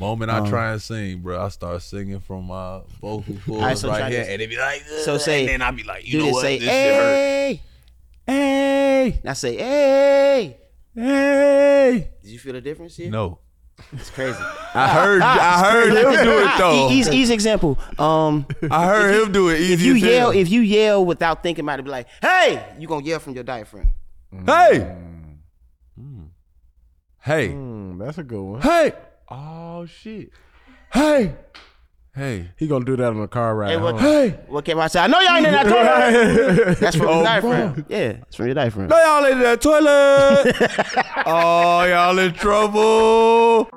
Moment I Um, try and sing, bro, I start singing from my vocal cords right, so right here, this. and they be like, So say- and then I be like, you Do know what, say, this shit hurt. hey. Hey, I say, hey. hey. Did you feel the difference here? No, It's crazy. I heard, I heard him do it though. Easy, easy example. Um, I heard him do it easy. if you as hell. yell, if you yell without thinking about it, be like, "Hey!" You gonna yell from your diaphragm. hey, hey, Mm, that's a good one. hey, oh shit, hey, hey, He gonna do that on the car ride. Hey, what- home. hey. What came out? Say, I know y'all ain't in that toilet. That's from Oh, your diaphragm. Yeah, it's from your diaphragm. No, y'all in that toilet. oh, y'all in trouble.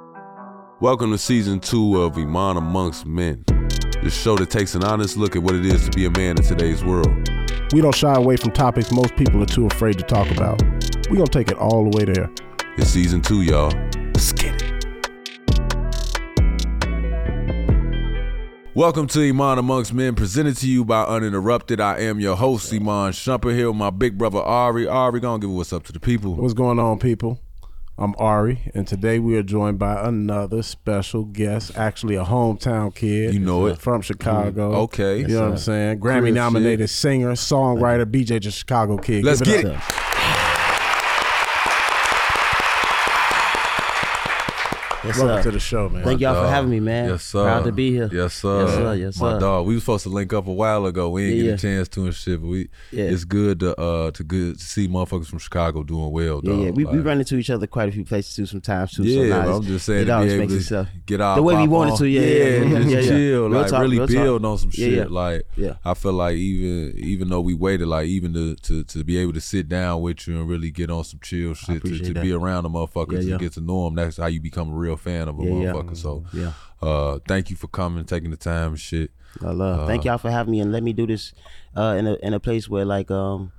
Welcome to season two of Iman Amongst Men, the show that takes an honest look at what it is to be a man in today's world. We don't shy away from topics most people are too afraid to talk about. We gonna take it all the way there. It's season two, y'all. Welcome to Iman Amongst Men, presented to you by Uninterrupted. I am your host, Iman Shumpert, here with my big brother Ari. Ari, gonna give what's up to the people. What's going on, people? I'm Ari, and today we are joined by another special guest, actually a hometown kid. You know uh, it. From Chicago. Mm, okay. You know what I'm saying? Grammy nominated singer, songwriter, BJ just Chicago kid. Let's Give get up. it. Yes, Welcome sir. to the show, man. Thank y'all for having me, man. Yes, sir. Proud to be here. Yes, sir. Yes, sir. Yes, sir. My dog. We was supposed to link up a while ago. We didn't Yeah, get yeah. a chance to and shit, but we Yeah. it's good to uh to good to see motherfuckers from Chicago doing well, Yeah, dog. yeah. We, we Like, run into each other quite a few places too sometimes too. Yeah, nah, but it's- I'm just saying it to always be able makes to itself get out the way we wanted on. to. Yeah, yeah, yeah, yeah, just yeah, yeah. chill, Real like talk, really real talk. build on some Yeah, shit. yeah. Like Yeah. I feel like even even though we waited, like even to to to be able to sit down with you and really get on some chill shit, to, to be around the motherfuckers Yeah, yeah. and get to know them. That's how you become a real fan of a Yeah, yeah. motherfucker. So Yeah. uh, thank you for coming, taking the time and shit. I love. Uh, Thank y'all for having me and let me do this uh, in a in a place where like um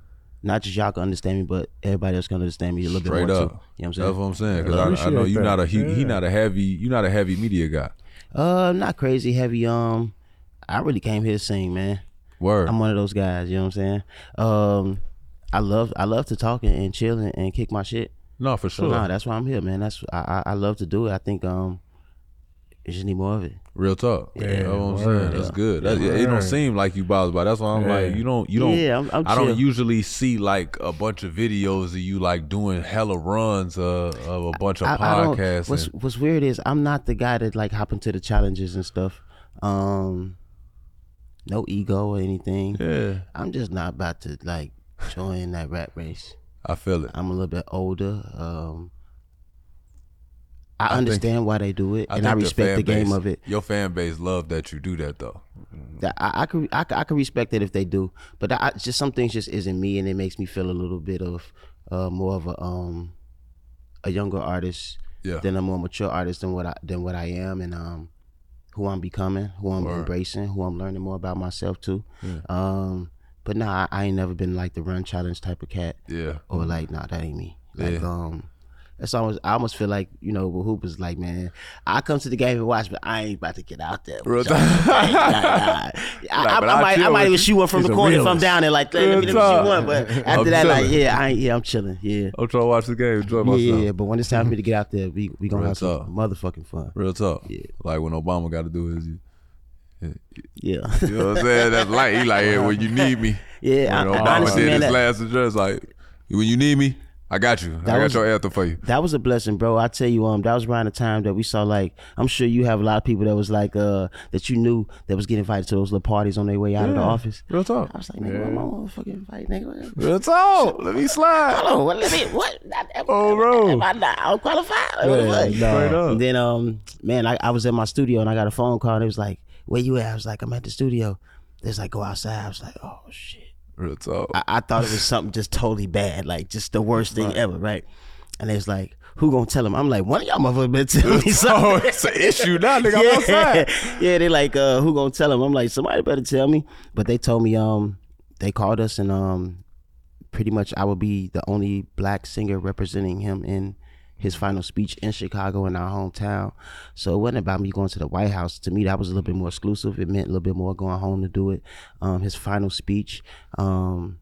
not just y'all can understand me, but everybody else can understand me a little Straight bit more up. too. You know what I'm saying? That's saying? what I'm saying. I Because I, I know you're not a that. he, he not a heavy You're not a heavy media guy. Uh, not crazy heavy. Um, I really came here to sing, man. Word. I'm one of those guys. You know what I'm saying? Um, I love I love to talk and, and chill and, and kick my shit. No, for So sure. nah, that's why I'm here, man. That's I, I I love to do it. I think um, you just need more of it. Real talk. Yeah, that's what I'm saying. That's good. That's, it don't seem like you bothered by. it. That's why I'm like you don't you don't. Yeah, I'm- I'm I don't chill. usually see like a bunch of videos of you like doing hella runs uh, of a bunch of I, I podcasts. what's and- What's weird is I'm not the guy that like hop into the challenges and stuff. Um, no ego or anything. yeah, I'm just not about to like join that rat race. I feel it. I'm a little bit older. Um, I, think- understand why they do it, and I respect the game base- of it. Your fan base love that you do that though. That I, I could I, I could respect it if they do, but I, just some things just isn't me, and it makes me feel a little bit of uh, more of a um a younger artist Yeah. than a more mature artist than what I than what I am, and um who I'm becoming, who I'm Word. embracing, who I'm learning more about myself too. Um, but nah, I, I ain't never been like the run challenge type of cat, Yeah. or like nah, that ain't me. Like Yeah. um. That's almost. I almost feel like you know, with Hoop is like, man, I come to the game and watch, but I ain't about to get out there. Real with y'all. talk. Nah, nah. I, I, I I might, I might even shoot one from the corner if I'm down there. Like, let me, let me shoot one. But I'm after that, like, yeah, I ain't, yeah, I'm chilling. Yeah. I'm trying to watch the game, enjoy myself. yeah, yeah, but when it's time for me to get out there, we we gonna Real have some motherfucking fun. Real talk. Yeah. Like when Obama got to do his. Yeah, You know what I'm saying? That's like he like, yeah, when you need me. yeah. When I, Obama honestly, did man, his that, last address, like, when you need me, I got you. I got was- your anthem for you. that was a blessing, bro. I tell you, um, that was around the time that we saw like I'm sure you have a lot of people that was like uh that you knew that was getting invited to those little parties on their way out of the office. Real talk. I was like, nigga, what my motherfucking invite, nigga. Real talk. Let me slide. Hold on, what? Let me what? Not, Oh, bro. Am I not I'm qualified? What the fuck? Straight then um man, I, I was in my studio and I got a phone call and it was like, Where you at? I was like, I'm at the studio. There's like go outside. I was like, Oh shit. Real talk. I, I thought it was something just totally bad, like just the worst thing ever, right? And it's like, who gonna tell him? I'm like, one of y'all motherfuckers been telling me something. oh, it's an issue now, nigga. I'm outside. yeah, they like, uh, who gonna tell him? I'm like, somebody better tell me. But they told me, um, they called us and um, pretty much I would be the only black singer representing him in his final speech in Chicago in our hometown. So it wasn't about me going to the White House. To me, that was a little bit more exclusive. It meant a little bit more going home to do it. Um, his final speech, um,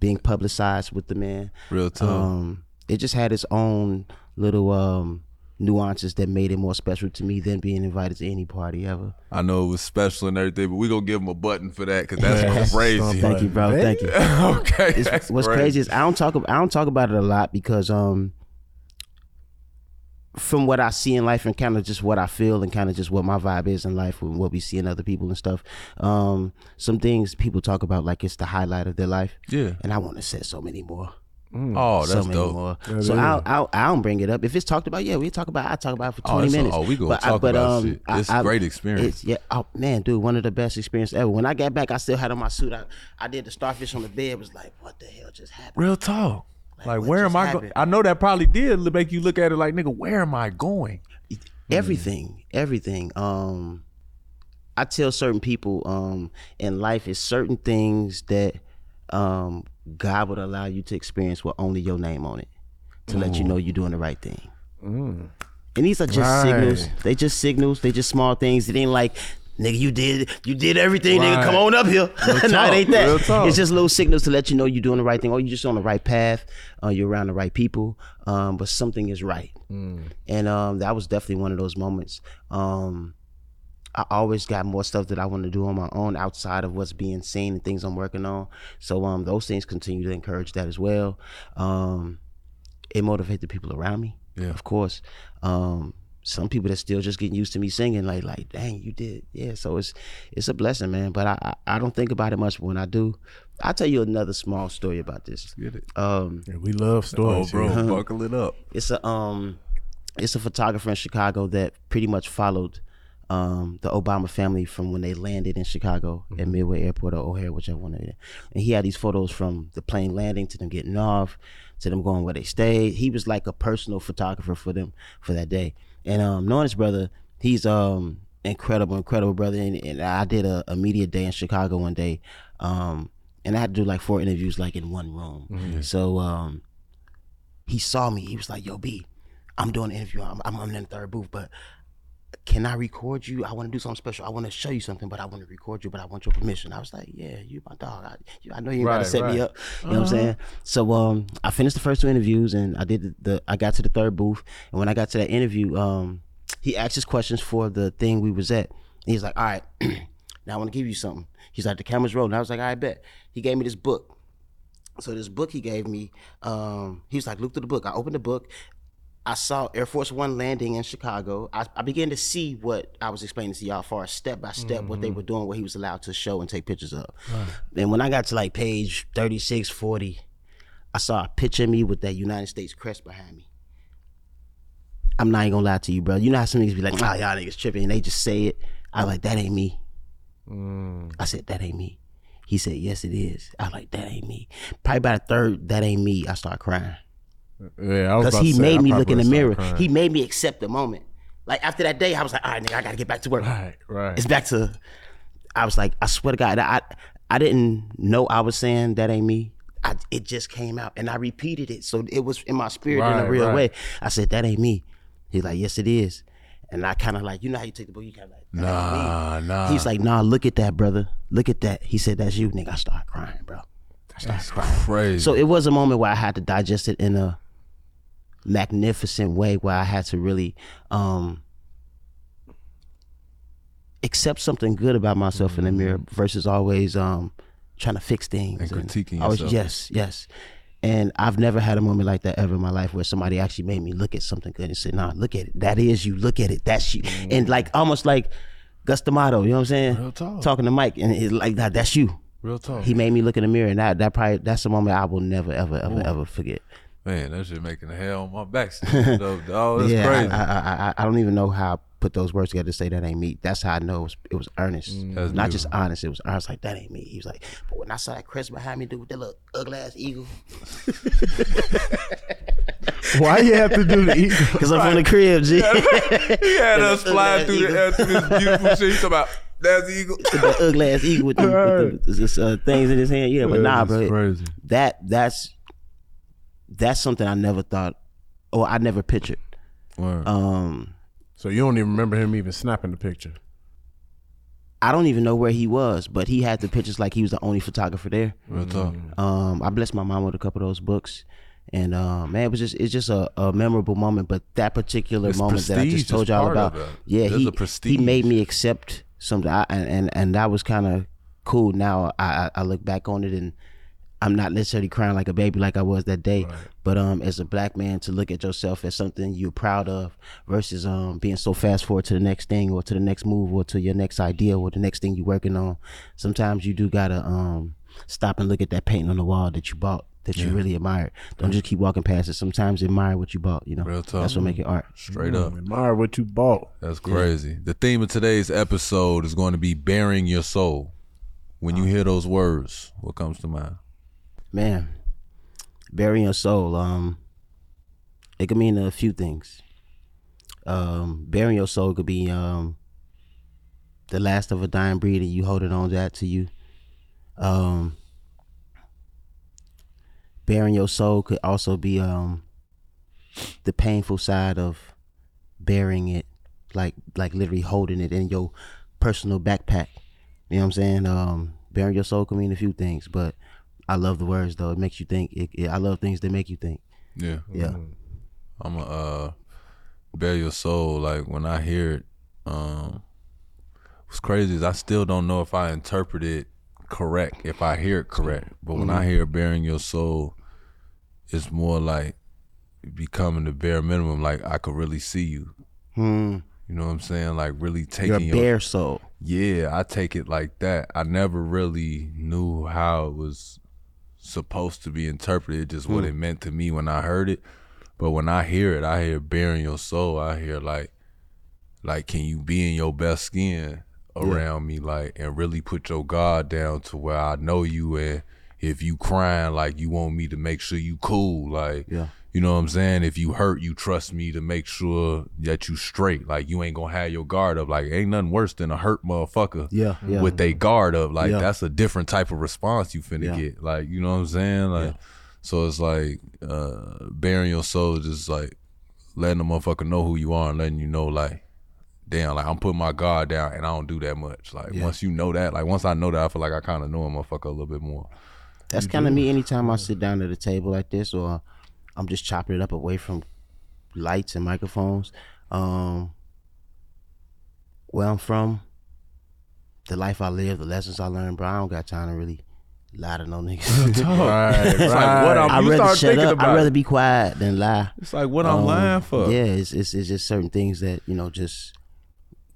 being publicized with the man. Real talk. Um, it just had its own little um nuances that made it more special to me than being invited to any party ever. I know it was special and everything, but we gonna give him a button for that because that's Yeah. crazy. Thank you, bro. Thank you. okay, what's crazy is I don't talk I don't talk about it a lot because um from what I see in life and kind of just what I feel and kind of just what my vibe is in life and what we see in other people and stuff. Um, some things people talk about like it's the highlight of their life, Yeah. and I want to say so many more. Oh, so that's many dope. more. That so is. I I I don't bring it up. If it's talked about, yeah, we talk about. I talk about it for Oh, twenty that's- minutes. oh, we gonna But I- talk but, about um, shit. It's I- a great experience. It's, yeah. Oh man, dude, one of the best experiences ever. When I got back, I still had on my suit. I, I did the starfish on the bed. Was like, what the hell just happened? Real talk. Like, what where am I going? I know that probably did make you look at it like, nigga, where am I going? everything everything um i tell certain people um in life is certain things that um god would allow you to experience with only your name on it to let you know you're doing the right thing. And these are just Right. signals they just signals. They just small things. It ain't like Nigga, you did you did everything, nigga. Come on up here. no, it ain't that. It's just little signals to let you know you're doing the right thing, or you're just on the right path. Uh, you're around the right people, um, but something is right. And um, that was definitely one of those moments. Um, I always got more stuff that I want to do on my own outside of what's being seen and things I'm working on. So um, those things continue to encourage that as well. Um, it motivates the people around me, Yeah. of course. Um, some people that still just getting used to me singing, like like, dang, you did, yeah. So it's it's a blessing, man. But I I, I don't think about it much. But when I do, I'll tell you another small story about this. Get it? Um, Yeah, we love Oh, stories. bro, here. buckle it up. it's a um it's a photographer in Chicago that pretty much followed um the Obama family from when they landed in Chicago at Midway Airport or O'Hare, whichever one it is. And he had these photos from the plane landing to them getting off, to them going where they stayed. He was like a personal photographer for them for that day. And um knowing his brother, he's um incredible, incredible brother. And, and I did a, a media day in Chicago one day. Um and I had to do like four interviews like in one room. So um he saw me. He was like, "Yo, B, I'm doing an interview. I'm, I'm, I'm in the third booth, but can I record you? I want to do something special. I want to show you something, but I want to record you, but I want your permission." I was like, "Yeah, you my dog. I, you, I know you ain't got to Right, set me up. You know what I'm saying?" So um, I finished the first two interviews, and I did the, the. I got to the third booth, and when I got to that interview, um, he asked his questions for the thing we was at. He's like, "All right, now I want to give you something." He's like, "The camera's rolling." I was like, "I bet." He gave me this book. So this book he gave me, um, he was like, look through the book. I opened the book. I saw Air Force One landing in Chicago. I, I began to see what I was explaining to y'all, far step by step, what they were doing, what he was allowed to show and take pictures of. And when I got to like page 36, 40, I saw a picture of me with that United States crest behind me. I'm not even gonna lie to you, bro. You know how some niggas be like, "Ah, y'all niggas tripping," and they just say it. I was like, "That ain't me." I said, "That ain't me." He said, "Yes, it is." I was like, "That ain't me." Probably by the third, "That ain't me," I start crying Yeah, because he made me look in the mirror. started He made me accept the moment. Like after that day, I was like, "All right, nigga, I gotta get back to work." Right, right. It's back to. I was like, I swear to God, I I didn't know I was saying that ain't me. I, it just came out, and I repeated it, so it was in my spirit in a real right. way. I said, "That ain't me." He's like, "Yes, it is." And I kind of like, you know how you take the book, you kind of like, "That ain't me." Nah, nah. He's like, "Nah, look at that, brother. Look at that." He said, "That's you, nigga." I started crying, bro. I started crying. crazy. So it was a moment where I had to digest it in a magnificent way where I had to really um accept something good about myself in the mirror versus always um trying to fix things And critiquing always, yourself. Yes, yes. And I've never had a moment like that ever in my life where somebody actually made me look at something good and said, "Nah, look at it. That is you. Look at it. That's you." And like almost like Cus D'Amato, you know what I'm saying? Real talk. Talking to Mike, and it's like that. That's you. Real talk. He made me look in the mirror, and that that probably that's a moment I will never ever ever ever forget. Man, that shit making the hell on my back. though. Oh, that's yeah, crazy. I, I, I I don't even know how I put those words together to say that ain't me. That's how I know it was, it was earnest, Mm. That's not just honest. It was I was like that ain't me. He was like, but when I saw that crest behind me, dude, with that little ugly ass eagle, Why you have to do the eagle? because I'm from the crib, G. he had us flying through the air through this beautiful shit. He's talking about that's eagle. that ugly ass eagle with the, with the, uh, things in his hand. Yeah, but nah, bro. Crazy. That that's that's something I never thought, or I never pictured. Word. Um, So you don't even remember him even snapping the picture. I don't even know where he was, but he had the pictures like he was the only photographer there. Real talk. Um, I blessed my mom with a couple of those books, And uh, man, it was just it's just a, a memorable moment. But that particular It's moment that I just told y'all about, yeah, There's he he made me accept something, I, and, and and that was kind of cool. Now I, I I look back on it and I'm not necessarily crying like a baby like I was that day, but um, as a black man, to look at yourself as something you're proud of versus um being so fast forward to the next thing or to the next move or to your next idea or the next thing you're working on. Sometimes you do gotta um stop and look at that painting on the wall that you bought that you really admired. Don't just keep walking past it. Sometimes admire what you bought. You know, Real talk. that's what make it art. Straight up. Admire what you bought. That's crazy. The theme of today's episode is going to be bearing your soul. When you hear those words, what comes to mind? Man, burying your soul. Um, it could mean a few things. Um, burying your soul could be um, the last of a dying breed, and you holding on to that to you. Um, burying your soul could also be um, the painful side of burying it, like like literally holding it in your personal backpack. You know what I'm saying? Um, burying your soul could mean a few things, but I love the words though. It makes you think. It, it, I love things that make you think. Yeah. Yeah. I'm a uh bear your soul. Like when I hear it, um what's crazy is I still don't know if I interpret it correct, if I hear it correct. But when I hear bearing your soul, it's more like becoming the bare minimum. Like I could really see you. Hmm. You know what I'm saying? Like really Your taking your bare soul. Yeah, I take it like that. I never really knew how it was supposed to be interpreted, just what hmm. it meant to me when I heard it. But when I hear it, I hear bearing your soul. I hear like, like, can you be in your best skin around me, like, and really put your guard down to where I know you, and if you crying, like, you want me to make sure you cool, like, Yeah. You know what I'm saying? If you hurt, you trust me to make sure that you straight. Like you ain't gonna have your guard up. Like ain't nothing worse than a hurt motherfucker. Yeah, yeah. With they guard up. Like Yeah. that's a different type of response you finna Yeah. get. Like you know what I'm saying? Like so it's like uh bearing your soul just like letting the motherfucker know who you are and letting you know like damn, like I'm putting my guard down and I don't do that much. Like once you know that, like once I know that I feel like I kinda know a motherfucker a little bit more. That's kind of me. Anytime I sit down at a table like this, or I'm just chopping it up away from lights and microphones. Um, where I'm from, the life I live, the lessons I learned, bro. I don't got time to really lie to no niggas. Right, It's like what I'm I'd rather shut up. I'd rather be quiet than lie. It's like what I'm Um, lying for. Yeah, it's, it's it's just certain things that you know just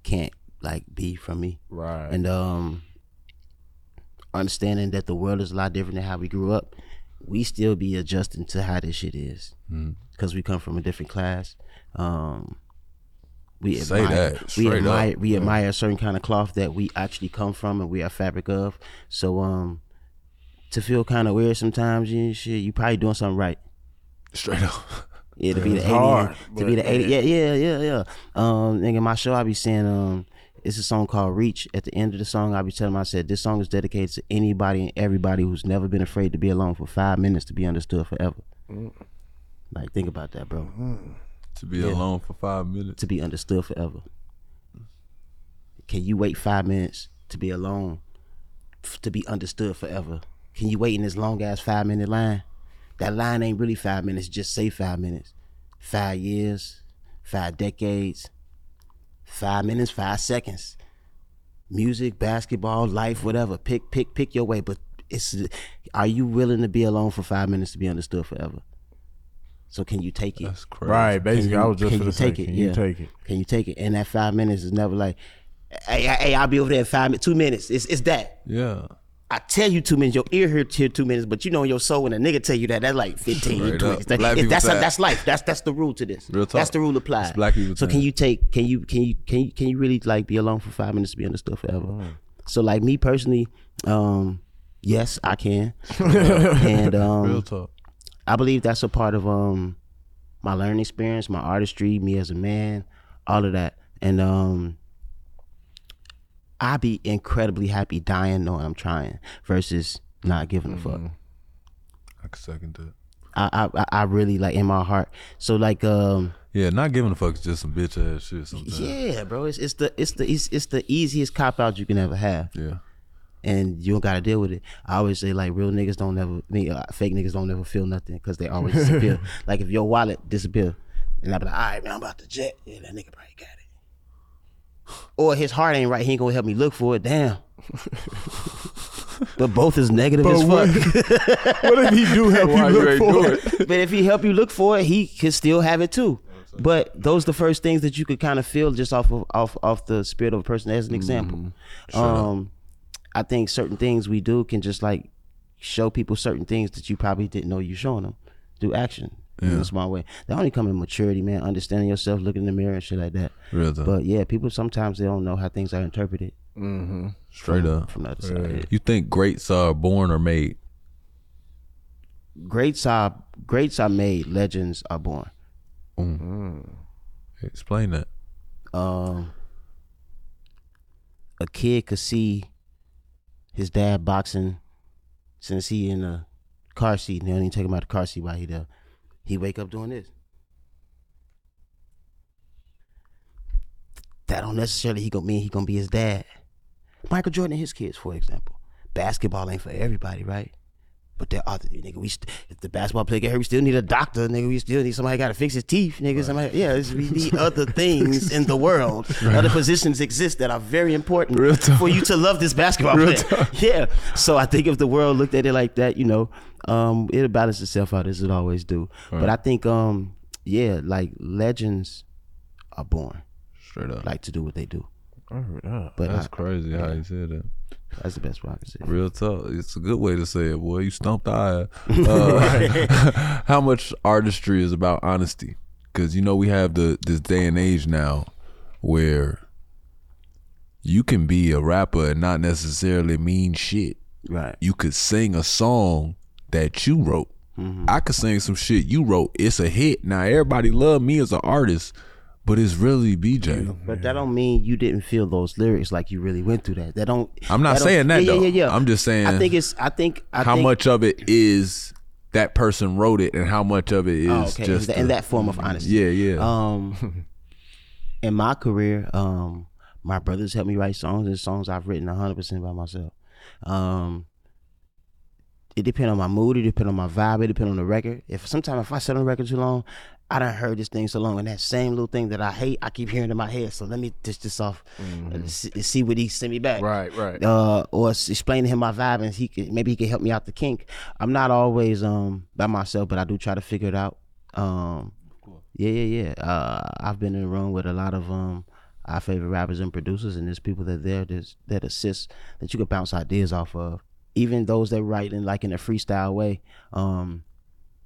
can't like be from me. Right. And um, understanding that the world is a lot different than how we grew up, we still be adjusting to how this shit is because we come from a different class. Um, we Say admire, that, we admire up. we admire a certain kind of cloth that we actually come from and we are fabric of. So um, to feel kind of weird sometimes, you shit, you probably doing something right. Straight up. Yeah, to be the It's alien, hard, to be the alien. Yeah, yeah, yeah, yeah. Um, nigga, my show I be saying um, it's a song called Reach. At the end of the song, I'll be telling them I said this song is dedicated to anybody and everybody who's never been afraid to be alone for five minutes to be understood forever. Mm. Like think about that, bro. Mm. to be alone for five minutes. To be understood forever. Can you wait five minutes to be alone, f- to be understood forever? Can you wait in this long ass five minute line? That line ain't really five minutes. Just say five minutes. Five years, five decades, five minutes, five seconds. Music, basketball, life, whatever. Pick, pick, pick your way. But it's, are you willing to be alone for five minutes to be understood forever? So can you take it? That's crazy. Right. Basically, you- I was just can gonna you say, take it? can you Yeah. take it? Can you take it? And that five minutes is never like, hey, hey, hey, I'll be over there in five minutes, two minutes. It's it's that. Yeah. I tell you two minutes, your ear hear here two minutes, but you know your soul when a nigga tell you that, that's like 15, Straight 20. That- Black it- people that's say- that's life. That's that's the rule to this. Real talk. That's the rule applied. It's black people So thing. can you take can you can you can you can you really like be alone for five minutes to be understood forever? Mm. So like me personally, um, yes, I can. and um Real talk. I believe that's a part of um my learning experience, my artistry, me as a man, all of that. And um I be incredibly happy dying knowing I'm trying versus not giving a fuck. I can second that. I, I I really like in my heart. So like um Yeah, not giving a fuck is just some bitch ass shit sometimes. yeah, bro, it's it's the it's the it's, it's the easiest cop out you can ever have. Yeah. and you don't gotta deal with it. I always say like real niggas don't never, me uh, fake niggas don't ever feel nothing because they always disappear. like if your wallet disappear, and I be like, all right, man, I'm about to jet. Yeah, that nigga probably got it. Or his heart ain't right. He ain't gonna help me look for it. Damn. but both is negative But as what, fuck. what if he do help you Why you look ain't for do it? it? but if he help you look for it, he could still have it too. But those the first things that you could kind of feel just off of off off the spirit of a person. As an example, um, I think certain things we do can just like show people certain things that you probably didn't know you're showing them through action in a small way. They only come in maturity, man. Understanding yourself, looking in the mirror and shit like that. Real talk. But yeah, people sometimes they don't know how things are interpreted mm-hmm. Straight up. from the other side. You think greats are born or made? Greats are greats are made. Legends are born. Mm. Mm. Explain that. um, a kid could see his dad boxing since he in a car seat. And they don't even take him out the car seat while he there. He wake up doing this. That don't necessarily he gonna mean he gonna be his dad. Michael Jordan and his kids, for example. Basketball ain't for everybody, right? But there are nigga. We st- if the basketball player get hurt, we still need a doctor, nigga. We still need somebody got to fix his teeth, nigga. Somebody, yeah, we need other things in the world. Other positions exist that are very important for you to love this basketball player. Yeah. So I think if the world looked at it like that, you know, um, it'll balance itself out as it always do. But I think, um, yeah, like legends are born, Straight up. like to do what they do. But That's I- crazy how you said that. That's the best way I can say. it. Real talk. It's a good way to say it, boy. You stumped the eye. Uh, how much artistry is about honesty? Because you know we have the this day and age now where you can be a rapper and not necessarily mean shit. Right. You could sing a song that you wrote. I could sing some shit you wrote. It's a hit. Now everybody love me as an artist, but it's really BJ. But that don't mean you didn't feel those lyrics like you really went through that. That don't. I'm not don't- saying that, yeah, though. Yeah, yeah, yeah. I'm just saying I think it's. I think. I how think, much of it is that person wrote it and how much of it is Oh, okay. just in, that, that form of honesty. yeah yeah Um, in my career, um, my brothers helped me write songs and songs I've written 100 percent by myself. Um, it depends on my mood. It depends on my vibe. It depends on the record. If sometimes if I sit on the record too long, I done heard this thing so long, and that same little thing that I hate, I keep hearing in my head. So let me dish this off and see, see what he send me back. Right, right. Uh, or explain to him my vibe, and he could maybe he can help me out the kink. I'm not always um by myself, but I do try to figure it out. Um, yeah, yeah, yeah. Uh, I've been in a room with a lot of um our favorite rappers and producers, and there's people that there that that assist that you can bounce ideas off of. Even those that write in like in a freestyle way. Um,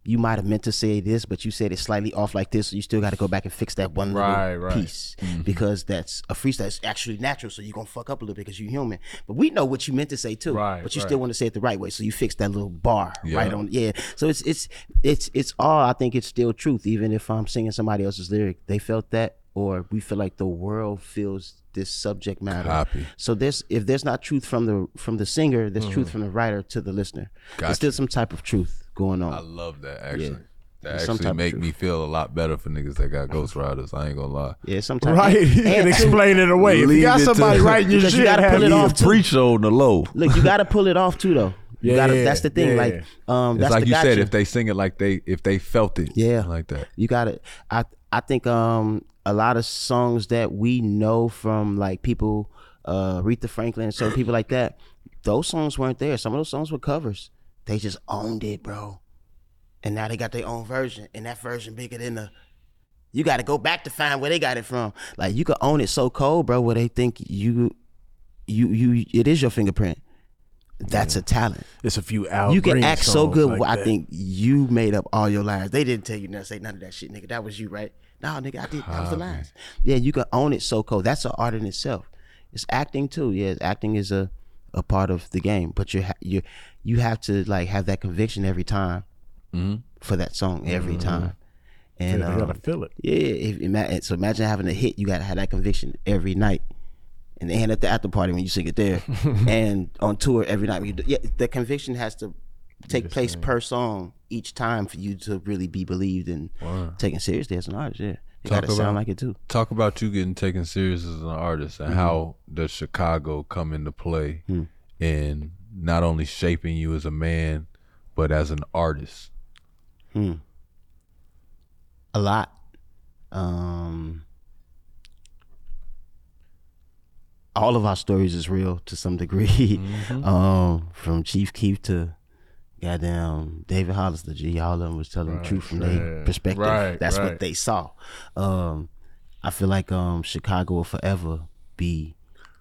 you might have meant to say this, but you said it slightly off like this, so you still got to go back and fix that one little Right, right. piece mm-hmm. because that's a freestyle. It's actually natural, so you're gonna fuck up a little bit because you're human. But we know what you meant to say too, Right, but you right. still want to say it the right way, so you fix that little bar Yeah. right on. Yeah, so it's it's it's it's all. I think it's still truth, even if I'm singing somebody else's lyric. They felt that, or we feel like the world feels this subject matter. Copy. So there's if there's not truth from the from the singer, there's truth mm. from the writer to the listener. Gotcha. There's still some type of truth going on. i love that actually Yeah. that Some actually make me feel a lot better for niggas that got ghost riders. i ain't gonna lie yeah, sometimes Right, and- you can and explain it away. If you Leave got it to- somebody writing your Because you gotta pull it off, too. preach on the low Look, you got to pull it off too, though. You Yeah, gotta, that's the thing. yeah. Like, um, it's that's like the you said if they sing it like they if they felt it Yeah. like that You got it. I I think um a lot of songs that we know from like people, uh, Aretha Franklin, and certain people like that. Those songs weren't there. Some of those songs were covers. They just owned it, bro. And now they got their own version, and that version bigger than the. You got to go back to find where they got it from. Like you could own it so cold, bro, where they think you, you, you, it is your fingerprint. That's a talent It's a few hours. you can act so good. like well, I think you made up all your lines. They didn't tell you nothing. Say none of that shit, nigga. That was you, right? No, nigga, I did. That was the lines. Yeah, you can own it so cold. That's an art in itself. It's acting too. Yeah, acting is a a part of the game. But you ha- you you have to like have that conviction every time for that song every time. And Yeah, you gotta um, feel it. yeah, if, so imagine having a hit. You got to have that conviction every night, and and at the after party when you sing it there, and on tour every night. You do, yeah, the conviction has to take place per song each time for you to really be believed and taken seriously as an artist. Yeah, got Talk to sound about- like it too. talk about you getting taken serious as an artist Mm-hmm. and how does chicago come into play Hmm. in not only shaping you as a man, but as an artist? Hmm. A lot. Um, all of our stories is real to some degree. Mm-hmm. um, from Chief Keef to goddamn David Hollister, G. All of them was telling the truth from their perspective. Right, That's right. what they saw. Um, I feel like um, Chicago will forever be.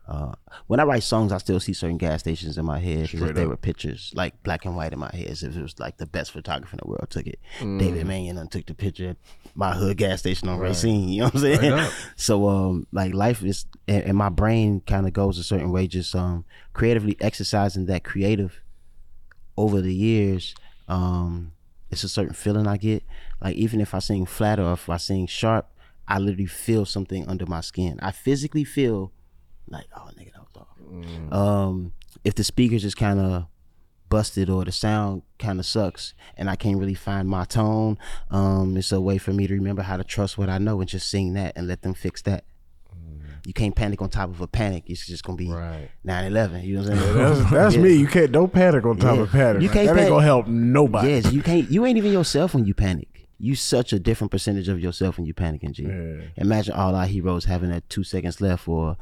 Uh, when I write songs, I still see certain gas stations in my head if they were pictures, like black and white in my head, as if it was like the best photographer in the world took it. Mm. David Mannion took the picture at my hood gas station on Racine. You know what I'm saying? so um, like life is, and, and my brain kind of goes a certain way, just um, creatively exercising that creative over the years, um, it's a certain feeling I get. Like even if I sing flat or if I sing sharp, I literally feel something under my skin. I physically feel like, oh nigga, that was off. Um, if the speakers is kind of busted or the sound kind of sucks and I can't really find my tone, um, it's a way for me to remember how to trust what I know and just sing that and let them fix that. You can't panic on top of a panic. It's just gonna be Right. 9-11. You know what I'm saying? That's, that's Yeah. me. You can't don't panic on top Yeah. of panic. You can't that ain't gonna help nobody. Yes, you can't. You ain't even yourself when you panic. You such a different percentage of yourself when you panicking. G. Yeah. Imagine all our heroes having that two seconds left, or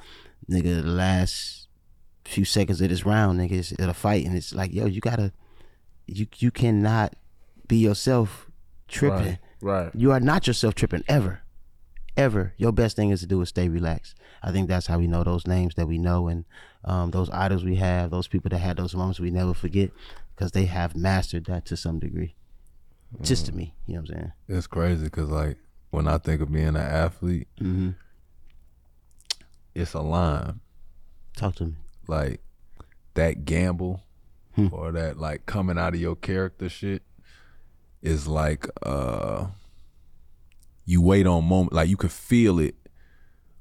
nigga the last few seconds of this round, nigga, it's at a fight, and it's like, yo, you gotta, you you cannot be yourself tripping. Right. Right. You are not yourself tripping ever, ever. Your best thing is to do is stay relaxed. I think that's how we know those names that we know and um, those idols we have, those people that had those moments we never forget, because they have mastered that to some degree. Just to me, you know what I'm saying? It's crazy because like when I think of being an athlete, Mm-hmm. it's a line. Talk to me. Like that gamble Hmm. or that like coming out of your character shit is like uh you wait on moment like you could feel it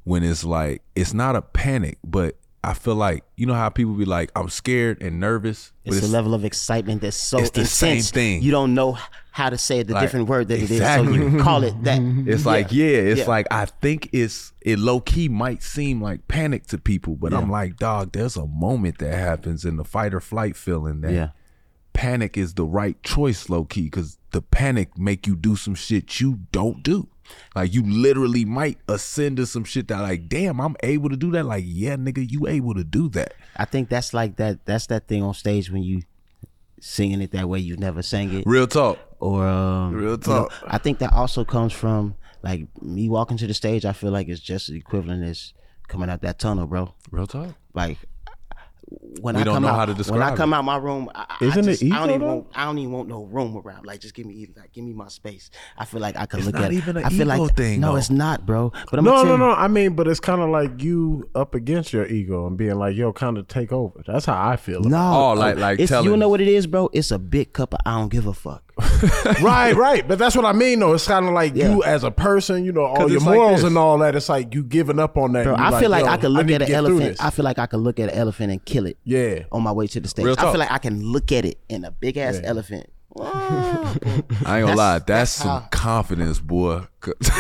when it's like it's not a panic, but I feel like you know how people be like, I'm scared and nervous. but It's, a level of excitement that's so it's the intense. same thing. You don't know how to say it, the Like, different word that exactly. it is, so you call it that. It's like, yeah, it's Yeah. like I think it's it low key might seem like panic to people, but I'm like, dog, there's a moment that happens in the fight or flight feeling that Yeah. panic is the right choice, low key, because the panic make you do some shit you don't do. Like you literally might ascend to some shit that like, damn, I'm able to do that. Like, yeah, nigga, you able to do that. I think that's like that. That's that thing on stage when you singing it that way you never sang it. Real talk. or um, Real you know, talk. I think that also comes from like me walking to the stage. I feel like it's just as equivalent as coming out that tunnel, bro. Real talk. Like when We I don't come know out, how to when I come it. out my room, I, I Isn't it just, I don't even though? want, I don't even want no room around. Like just give me like give me my space. I feel like I could It's look not at even it. an I feel ego like thing, no, though. it's not, bro. But I'm No, no, no. you- I mean, but it's kind of like you up against your ego and being like, yo, kind of take over. That's how I feel. No, Oh, like- oh, like it's, you know what it is, bro. It's a big cup of I don't give a fuck. right, right. But that's what I mean, though. It's kind of like Yeah. you as a person, you know, all your it's like morals and all that. It's like you giving up on that. Bro, and you I feel like yo, I could look need at an elephant. I feel like I could look at an elephant and kill it. Yeah. On my way to the stage, I feel like I can look at it in a big ass elephant. I ain't gonna That's- lie, that's, that's some how- confidence, boy.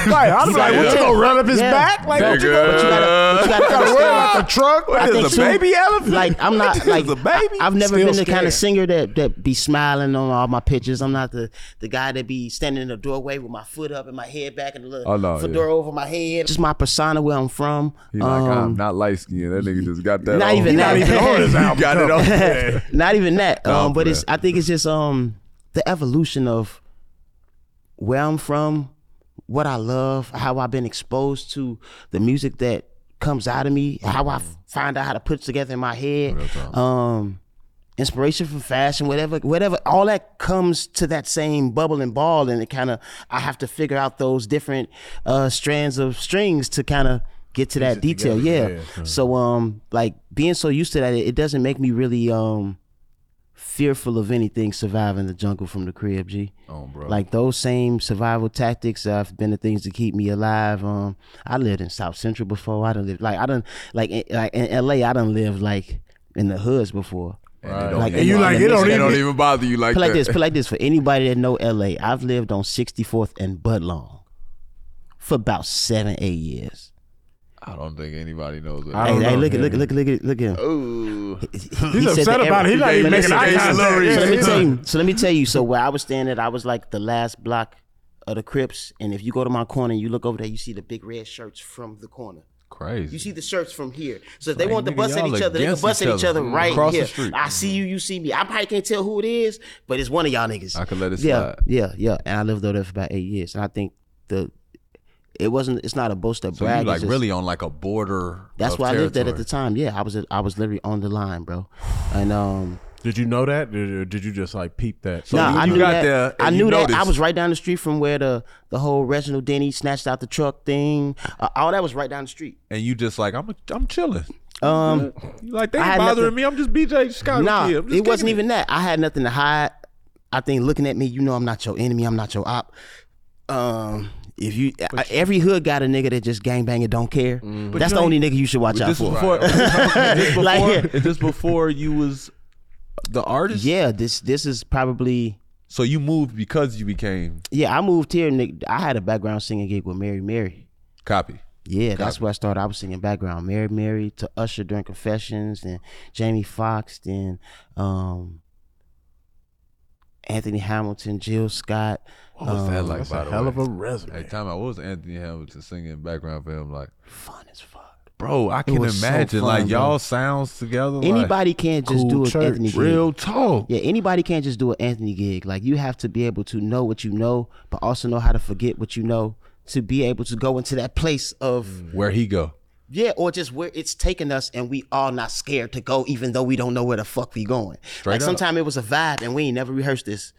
Right. I'm like, what you gonna run up his Yeah. back? Like, what you gonna, But you gotta, but you gotta gotta worry about the truck? What I think a too, baby elephant? Like I'm not like a baby? I, have never Still been the kind of singer that that be smiling on all my pictures. I'm not the the guy that be standing in the doorway with my foot up and my head back and the little Oh, no, fedora over my head. Just my persona where I'm from. He like, I'm Um, not light skinned. That nigga just got that. Not on. even He that. Not even on his He album got it on. Not even that. Um, but it's. I think it's just um the evolution of where I'm from, what I love, how I've been exposed to the music that comes out of me, how I f- find out how to put it together in my head. Um inspiration from fashion, whatever, whatever, all that comes to that same bubble and ball, and it kind of I have to figure out those different uh, strands of strings to kind of get to that detail. together, Yeah. yeah. So um, like being so used to that, it, it doesn't make me really um fearful of anything surviving the jungle from the crib. G. Oh, bro. Like those same survival tactics have been the things to keep me alive. Um, I lived in South Central before. I done lived like I done like in, like in L.A. I done lived like in the hoods before. And, it Like, and you bother like, it don't It even- don't even bother you like Put like that. this. Put like this for anybody that know LA. I've lived on 64th and Budlong for about seven, eight years. I don't think anybody knows what. I Hey, hey, know, look at look at look at look at look at him. Ooh. He's He said upset that about it. He's not even making eye contact. So let me tell you. So let me tell you. So where I was standing, I was like the last block of the Crips, and if you go to my corner, and you look over there, you see the big red shirts from the corner. Crazy. You see the shirts from here. So if they Like, want to nigga, bust at each other, they can bust at each other. other right Across the here. street. I see you, you see me. I probably can't tell who it is, but it's one of y'all niggas. I can let it yeah, slide. yeah, yeah. And I lived over there for about eight years, and I think the it wasn't. It's not a boast of So brag. you like just- really on like a border. That's of where I lived at at the time. Yeah, I was. I was literally on the line, bro. And um, Did you know that? Or did you just like peep that? So nah, you- I you knew got that. there I and you knew that. I was right down the street from where the the whole Reginald Denny snatched out the truck thing. Uh, all that was right down the street. And you just like I'm. I'm chilling. Um, You like they ain't bothering nothing- me. I'm just BJ Chicago nah, kid. I'm just it wasn't kicking even that. I had nothing to hide. I think looking at me, you know, I'm not your enemy. I'm not your op. Um, if you, I- every hood got a nigga that just gang bang and don't care. That's the only nigga you should watch out for. before, is this before, Like- this before you was the artist? Yeah, this this is probably So you moved because you became yeah. I moved here. Nick, I had a background singing gig with Mary Mary. copy. Yeah, that's where I started. I was singing background. Mary Mary to Usher during Confessions, and Jamie Foxx, then um, Anthony Hamilton, Jill Scott. What was that um, like? That's by a the hell way? of a resume. Hey, time out. What was Anthony Hamilton singing background for him? Like, Fun as fuck. bro, I can was so imagine fun, like bro. y'all sounds together. like, Anybody can't just Cool do an church. Anthony gig. real talk. Yeah, anybody can't just do an Anthony gig. Like you have to be able to know what you know, but also know how to forget what you know to be able to go into that place of Where he go? Yeah, or just where it's taking us and we all not scared to go, even though we don't know where the fuck we going. like sometimes it was a vibe and we ain't never rehearsed this.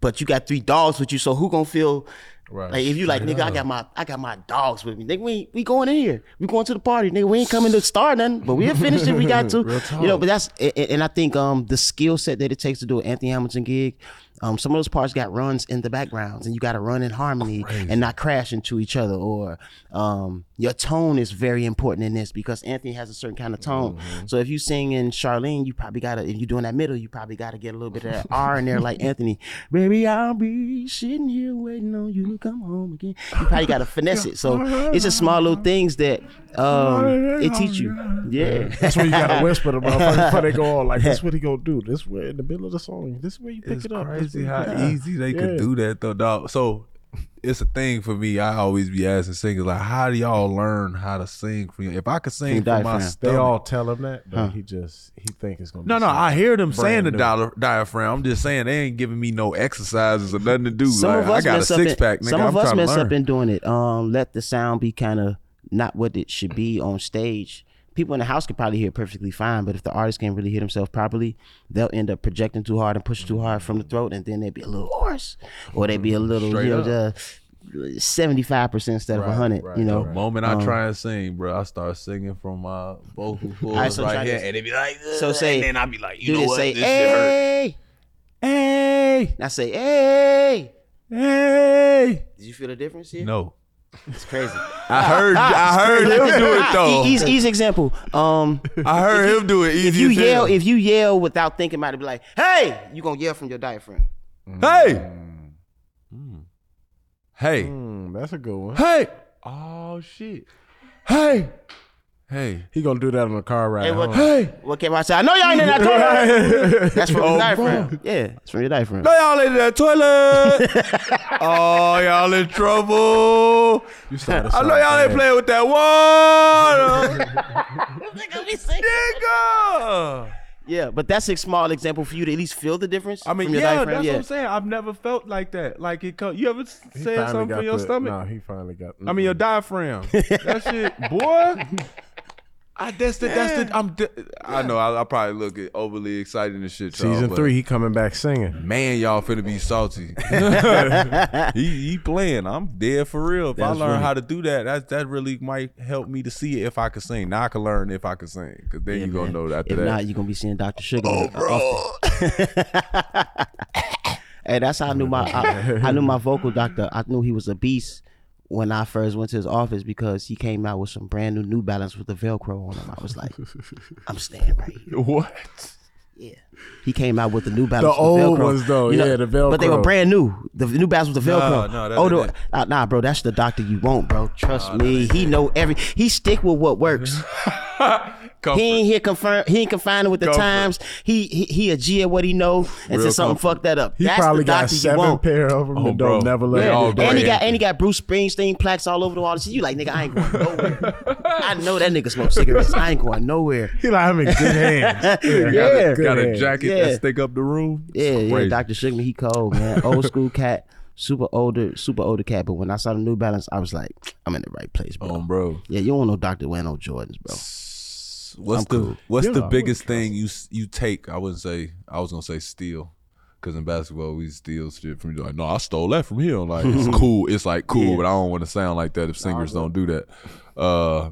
But you got three dogs with you, so who gonna feel Right. like if you like, nigga, I got my I got my dogs with me. Nigga, we we going in here. We going to the party. Nigga, we ain't coming to start nothing, but we'll finish if we got to. You know, but that's and, and I think um the skill set that it takes to do an Anthony Hamilton gig, um, some of those parts got runs in the backgrounds and you gotta run in harmony and not crash into each other. Or um your tone is very important in this because Anthony has a certain kind of tone. So if you sing in Charlene, you probably gotta if you're doing that middle, you probably gotta get a little bit of that R in there like Anthony. Baby, I'll be sitting here waiting on you to come home again. You probably gotta finesse it. So it's just small little things that um it teach you. Yeah. That's where you gotta whisper to motherfuckers before they go on. Like this, what he gonna do? This where in the middle of the song. This where you pick It's it up. This crazy how you pick it up. easy they Yeah. could do that though, dog. So it's a thing for me. I always be asking singers like, how do y'all learn how to sing from you? If I could sing From from my diaphragm. They all tell him that, but he just he think it's gonna. No, be no, I hear them saying the brand new. dia- diaphragm. I'm just saying they ain't giving me no exercises or nothing to do. some like, of us I got a mess up six in, pack, nigga. some I'm of us mess up in doing it um let the sound be kind of not what it should be on stage people in the house could probably hear perfectly fine but if the artist can't really hear themselves properly they'll end up projecting too hard and pushing too hard from the throat and then they'd be a little hoarse or they'd be a little Straight you know just 75% instead of Right, 100 right, you know? The moment I Um, try and sing, bro, I start singing from my vocal cords right, so right here, this. and they be like, So say- and then I be like, you do know what, say this shit hurt. hey Hey, now say hey hey. did you feel the difference here? No, it's crazy I heard, I heard him do it though. Easy, easy example um I heard him do it. Easy if you as hell. yell, if you yell without thinking about it, be like, "Hey!" You gonna yell from your diaphragm. hey, hey, Mm, that's a good one. hey. Oh shit. Hey, hey, He gonna do that on the car ride. Hey, what, home. hey. what came I say? I know y'all ain't in that toilet. That's from Oh, your diaphragm. Yeah, that's from your diaphragm. No, y'all in that toilet. oh, y'all in trouble. You started I know y'all ain't something playing with that water. Nigga. Yeah, but that's a small example for you to at least feel the difference. I mean, from your yeah, diaphragm. that's yeah. what I'm saying. I've never felt like that. Like it. Co- you ever said something got from your the- stomach? No, he finally got. I mean, your diaphragm. that shit, boy. I that's the that's the I'm. di- I know. I, I probably look at overly excited and shit. y'all, season but three, he coming back singing. Man, y'all finna be salty. he he playing. I'm dead for real. If That's I learn right. how to do that, that that really might help me to see if I can sing. Now I can learn if I can sing, cause then Yeah, you gonna man. know that after If that. not, you're gonna be seeing Dr. Sugar. oh, bro. Hey, that's how I knew my I, I knew my vocal doctor. I knew he was a beast when I first went to his office because he came out with some brand new New Balance with the Velcro on them. I was like, I'm staying right here. what? Yeah, he came out with the New Balance. The with old Velcro. ones, though, yeah, the Velcro. But they were brand new. The New Balance with the Velcro. no, oh, the, uh, nah, bro, that's the doctor you want, bro. Trust me, he know every. He stick with what works. Comfort. He ain't here confirm. He ain't confined with the Comfort. times. He, he he a G at what he know, and Real since something comfort. fucked that up. He That's probably the got doctor you seven want. pair of them Oh, and bro. don't never let They it all go. gray. And he got and he got Bruce Springsteen plaques all over the wall. You like nigga, I ain't going nowhere. I know that nigga smoke cigarettes. I ain't going nowhere. He like I'm in good hands. Yeah. good Got a hands. jacket Yeah. that stick up the room. Yeah, It's yeah. crazy. Dr. Sugar, he cold, man. Old school cat, super older, super older cat. But when I saw the New Balance, I was like, I'm in the right place, bro. Um, bro. yeah, you don't want no doctor wearing no Jordans, bro. What's I'm the cool. What's Yeah, the I biggest thing you you take? I wouldn't say. I was gonna say steal, because in basketball we steal shit from you. Like, no, I stole that from him. Like, it's cool. It's like cool, Yeah. but I don't want to sound like that if singers don't do that. Uh,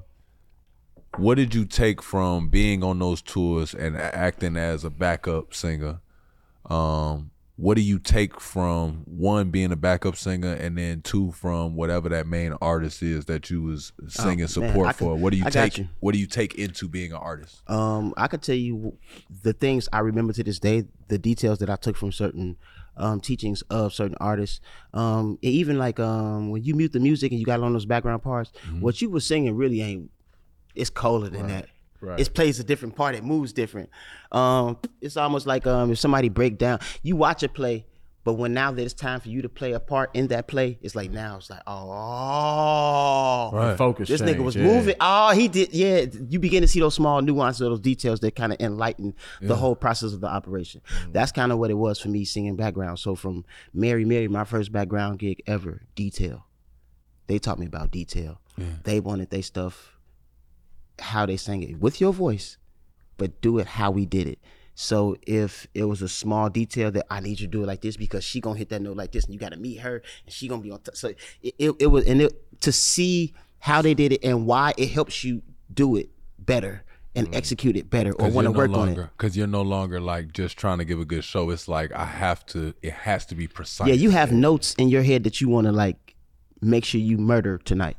what did you take from being on those tours and acting as a backup singer? Um, what do you take from one being a backup singer, and then two from whatever that main artist is that you was singing Oh, man, support could- for? What do you I take? you. What do you take into being an artist? Um, I could tell you the things I remember to this day, the details that I took from certain um, teachings of certain artists. Um, even like um, when you mute the music and you got on those background parts, what you were singing really ain't. It's colder than that. Right. It plays a different part. It moves different. Um, it's almost like um, if somebody break down, you watch a play, but when now that it's time for you to play a part in that play, it's like now it's like oh, The Focus this nigga was yeah. moving. Oh, he did. Yeah, you begin to see those small nuances, those details that kind of enlighten the whole process of the operation. Mm. That's kind of what it was for me singing background. So from Mary Mary, my first background gig ever, detail. They taught me about detail. They wanted their stuff, how they sang it with your voice, but do it how we did it. So if it was a small detail that I need you to do it like this because she gonna hit that note like this, and you got to meet her, and she gonna be on. T- so it, it, it was and it, to see how they did it and why it helps you do it better and mm. execute it better or want to work on it. Because you're no longer like just trying to give a good show. It's like I have to. It has to be precise. Yeah, you have notes in your head that you want to like make sure you murder tonight.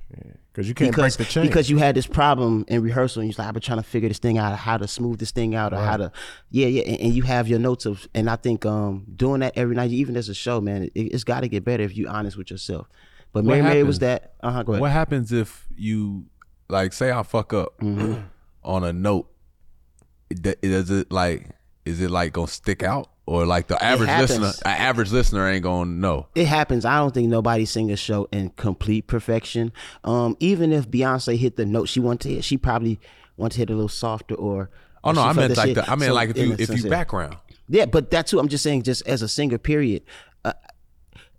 Because you can't because break the chain. because you had this problem in rehearsal and you're like I've been trying to figure this thing out how to smooth this thing out or how to yeah yeah and, and you have your notes of and I think um doing that every night even as a show man it, it's got to get better if you're honest with yourself but Mary Mary was that uh huh go ahead What happens if you like say I fuck up Mm-hmm. on a note? Does it like? Is it like gonna stick out? Or like the average listener, an average listener ain't gonna know. it happens. I don't think nobody sing a show in complete perfection. Um, even if Beyonce hit the note she wanted to hit, she probably wanted to hit a little softer or. Oh no, I meant like the, I meant so like if you if you background. Yeah, but that's who I'm just saying, just as a singer, period. Uh,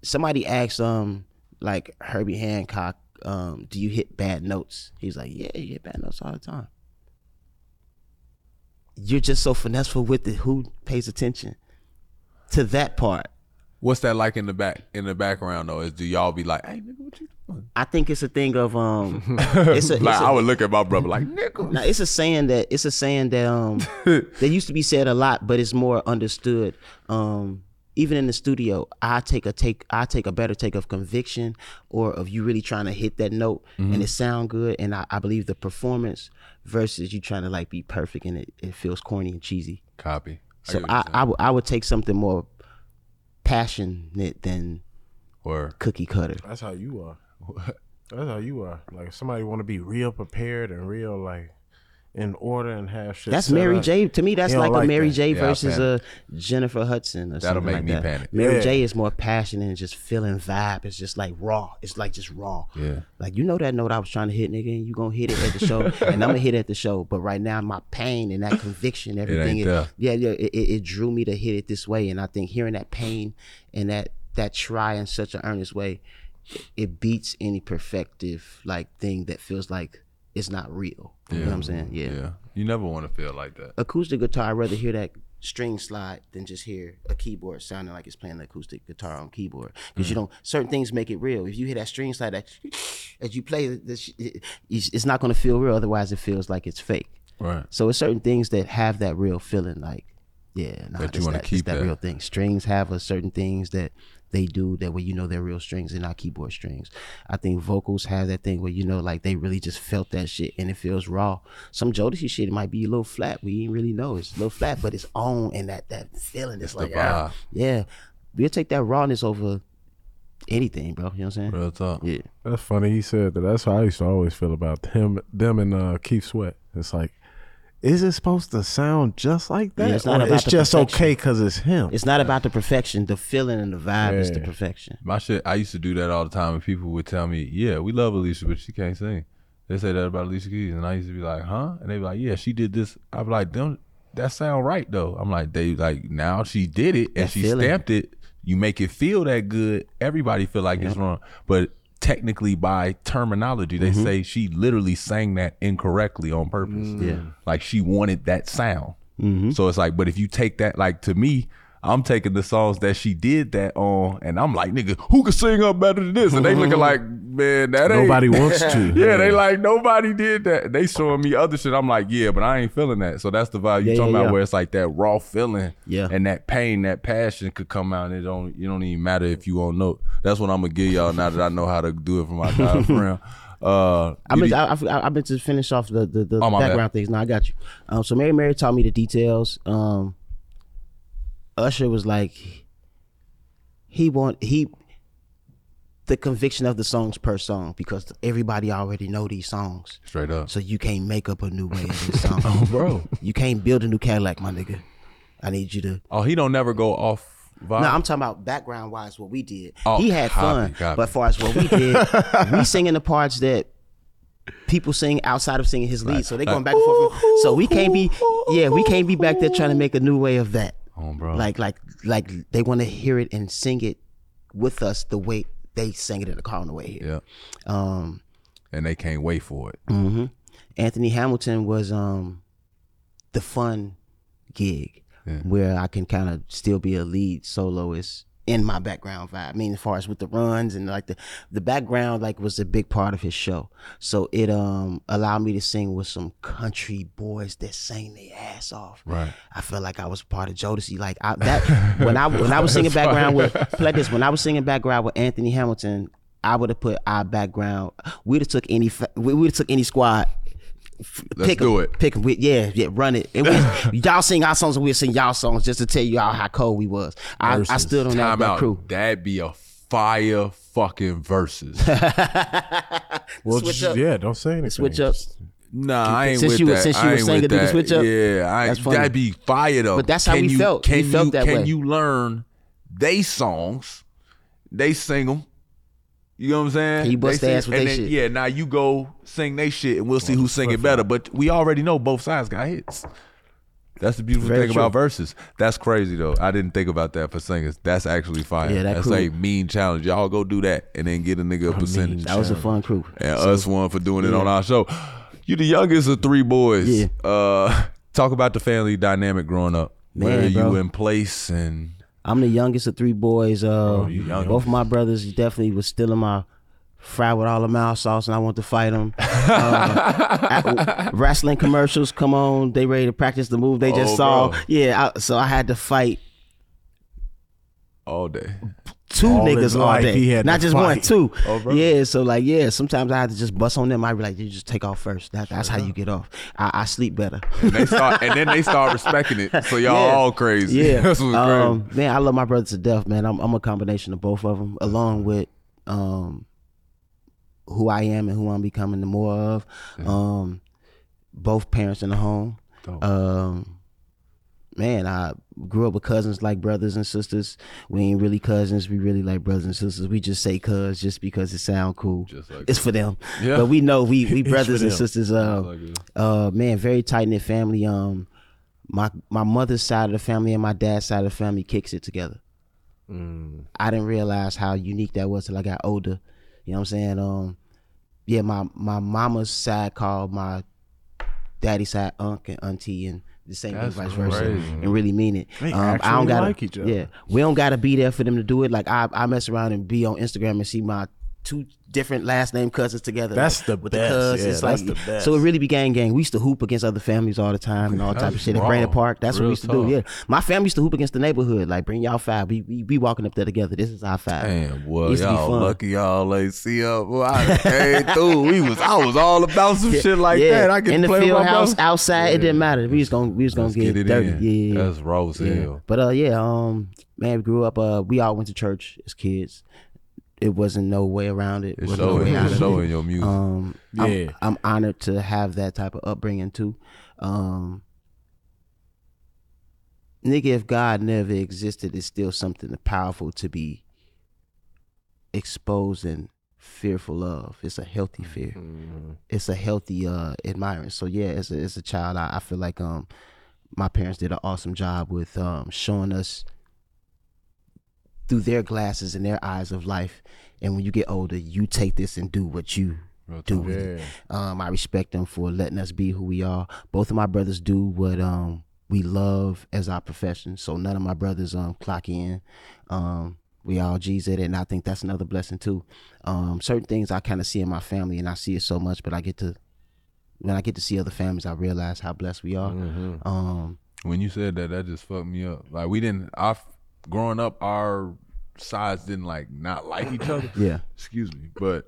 somebody asked, um, like Herbie Hancock, um, do you hit bad notes? He's like, yeah, you hit bad notes all the time. You're just so finesseful with it. Who pays attention to that part? What's that like in the back in the background though? Is do y'all be like, hey nigga, what you doing? I think it's a thing of um, it's a, it's Like a- I would look at my brother like, nigga. Now it's a saying that it's a saying that um that used to be said a lot, but it's more understood. Um, even in the studio, I take a take I take a better take of conviction or of you really trying to hit that note Mm-hmm. and it sound good. And I, I believe the performance versus you trying to like be perfect and it, it feels corny and cheesy. Copy. So get what I. I, would would take something more passionate than or cookie cutter. That's how you are. That's how you are. Like if somebody want to be real prepared and real like in order and have shit. That's set Mary up. J. To me, that's He don't like, a Mary that. J. Yeah, versus a. Jennifer Hudson or That'll something make like me that. panic. Mary Yeah. J. is more passionate and just feeling vibe. It's just like raw. It's like just raw. Yeah. Like you know that note I was trying to hit, nigga, and you gonna hit it at the show, and I'm gonna hit it at the show. But right now, my pain and that conviction, everything, ain't there. yeah, yeah, it, it, it drew me to hit it this way. And I think hearing that pain and that that try in such an earnest way, it, it beats any perfective like thing that feels like it's not real. You know what I'm saying? Yeah. You never want to feel like that. acoustic guitar, I'd rather hear that string slide than just hear a keyboard sounding like it's playing the acoustic guitar on keyboard. Because you mm. don't, certain things make it real. If you hear that string slide that as you play, it- it's it's not going to feel real. Otherwise, it feels like it's fake. Right. So it's certain things that have that real feeling. Like Yeah, nah, That you wanna keep that, that. real thing. Strings have a certain things that they do that way you know they're real strings and not keyboard strings. I think vocals have that thing where you know like they really just felt that shit and it feels raw. Some Jodeci shit it might be a little flat. We ain't really know it's a little flat, but it's on and that that feeling. It's, the like ah, yeah, we'll take that rawness over anything, bro. You know what I'm saying? Real talk. Yeah. That's funny. He said that. That's how I used to always feel about him, them, and uh, Keith Sweat. It's like, is it supposed to sound just like that? Yeah, it's not about it's the just perfection. okay because it's him. It's not about the perfection. The feeling and the vibe is the perfection. My shit, I used to do that all the time, and people would tell me, "Yeah, we love Alicia, but she can't sing." They say that about Alicia Keys, and I used to be like, "Huh?" And they'd be like, "Yeah, she did this." I'm like, "Them, that sound right though." I'm like, "They like now she did it and That she feeling. stamped it. You make it feel that good. Everybody feel like it's wrong, but." Technically, by terminology, they Mm-hmm. say she literally sang that incorrectly on purpose. Mm. Yeah. like she wanted that sound. Mm-hmm. So it's like, but if you take that, like to me, I'm taking the songs that she did that on, and I'm like, nigga, who could sing up better than this? And they looking like, man, that ain't Nobody wants to. yeah, they like nobody did that. They showing me other shit. I'm like, yeah, but I ain't feeling that. So that's the vibe you Yeah, talking yeah, about, yeah. where it's like that raw feeling, Yeah. and that pain, that passion could come out, and it don't, you don't even matter if you on note. That's what I'm gonna give y'all now that I know how to do it for my guy friend. Uh, I you mean, need- I, I, I meant to finish off the the, the Oh, my bad. background things. Now I got you. Um, so Mary Mary taught me the details. Um, Usher was like, he want he the conviction of the songs per song because everybody already know these songs, straight up, so you can't make up a new way of this song, Oh bro. You can't build a new Cadillac, my nigga. I need you to. Oh, he don't never go off. Vibe. No, I'm talking about background wise what we did. Oh, he had copy, fun, copy. but as far as what we did, we singing the parts that people sing outside of singing his lead. So they going back and forth. So we can't be, yeah, we can't be back there trying to make a new way of that. Oh, bro. Like, like, like they want to hear it and sing it with us the way they sang it in the car on the way here. yeah, Um, and they can't wait for it. hmm Anthony Hamilton was um the fun gig where I can kind of still be a lead soloist in my background vibe. I mean, as far as with the runs and like the the background, like was a big part of his show. So it um allowed me to sing with some country boys that sang their ass off. Right. I felt like I was part of Jodeci. Like I, that when I when I was singing background with play this when I was singing background with Anthony Hamilton, I would have put our background. We'd have took any we would have took any squad. F- Let's pick 'em, do it. Pick 'em. We, yeah, yeah, run it. And we, y'all sing our songs and we'll sing y'all songs just to tell you all how cold we was. I, I Versus. stood on that, Time that crew. That'd be a fire fucking verses. Well, Switch just- up. yeah, don't say anything. Switch up. nah, I ain't Since with you- that. since you I were ain't saying with you can switch up? Yeah, I, That's funny. that'd be fire though. But that's how can we you, felt. Can We felt you, that can way. you learn they songs? They sing them. You know what I'm saying? You bust ass with and they then- shit? Yeah, now you go sing they shit, and we'll see who sing it better. But we already know both sides got hits. That's the beautiful Very thing true. about verses. That's crazy though. I didn't think about that for singers. That's actually fire. Yeah, that That's crew- a mean challenge. Y'all go do that and then get a nigga a percentage. That was a fun crew. and us one for doing it on our show. You the youngest of three boys. Yeah. Uh, talk about the family dynamic growing up. Where Man, you bro. in place and I'm the youngest of three boys. Uh, young. both my brothers definitely was still in my fry with all the mouth sauce, and I want to fight them. Uh, wrestling commercials come on, they ready to practice the move they just Oh, saw. bro. Yeah, I, so I had to fight all day. Two All niggas all day, not just one, two. Oh, yeah, so like yeah, sometimes I had to just bust on them. I'd be like, you just take off first. That, that's how you get off. I, I sleep better. And they start and then they start respecting it. So y'all Yeah. all crazy. Yeah, That's what's um, man, I love my brothers to death, man. I'm, I'm a combination of both of them, along with um, who I am and who I'm becoming the more of. Um, both parents in the home. Um, man, I grew up with cousins like brothers and sisters. We ain't really cousins. We really like brothers and sisters. We just say cuz just because it sound cool. Just like it's for them. Yeah. But we know we we brothers and sisters. Uh, like uh man very tight knit family um my my mother's side of the family and my dad's side of the family kicks it together Mm. i didn't realize how unique that was till i got older you know what i'm saying um yeah my my mama's side called my daddy's side unc and auntie and the same That's vice versa crazy. and really mean it They um, i don't gotta like each other. yeah we don't gotta be there for them to do it like i i mess around and be on instagram and see my two different last name cousins together. That's like, the with best. The cuz. Yeah, it's that's like, the best. So it really be gang gang. We used to hoop against other families all the time and all type of shit at raw. Brandon Park. That's what we used to talk. do. Yeah, my family used to hoop against the neighborhood. Like bring y'all five. We we, we walking up there together. This is our five. Damn, boy, Used to be y'all lucky y'all ain't see up. Boy, I came through. We was, I was all about some shit like yeah, that. I could in the field my house, brother. outside, it didn't matter. We was gonna we was gonna Let's get, get it dirty. in. Yeah, yeah, yeah. That's Yeah. hell. But uh, yeah, um, man, we grew up. Uh, we all went to church as kids. It wasn't no way around it. It's wasn't no showing, way out it's showing it. your music. Um, Yeah. I'm, I'm honored to have that type of upbringing too. Um, nigga, if God never existed, it's still something powerful to be exposed and fearful of. It's a healthy fear. It's a healthy uh admirance. So yeah, as a as a child, I, I feel like um my parents did an awesome job with um showing us through their glasses and their eyes of life. And when you get older, you take this and do what you Real do talk. with it. Um, I respect them for letting us be who we are. Both of my brothers do what um we love as our profession. So none of my brothers um clock in. Um, we all G's at it, and I think that's another blessing too. Um, certain things I kind of see in my family, and I see it so much, but I get to when I get to see other families, I realize how blessed we are. Mm-hmm. Um, When you said that, that just fucked me up. Like we didn't. Our growing up, our sides didn't like not like each other. yeah, Excuse me, but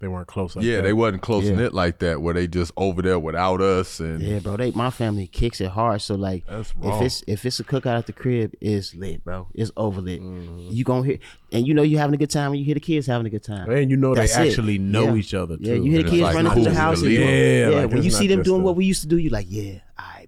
They weren't close. Like yeah, that. they wasn't close Yeah. knit like that. Where they just over there without us and yeah, bro. They my family kicks it hard. So like, if it's if it's a cookout at the crib, it's lit, bro. It's over lit. Mm-hmm. You gonna hear, and you know you having a good time when you hear the kids having a good time. And you know That's they it. actually know Yeah. each other too. Yeah, you hear the kids like running cool through the to house. Yeah, yeah. like when you see them doing a- what we used to do, you like, yeah, I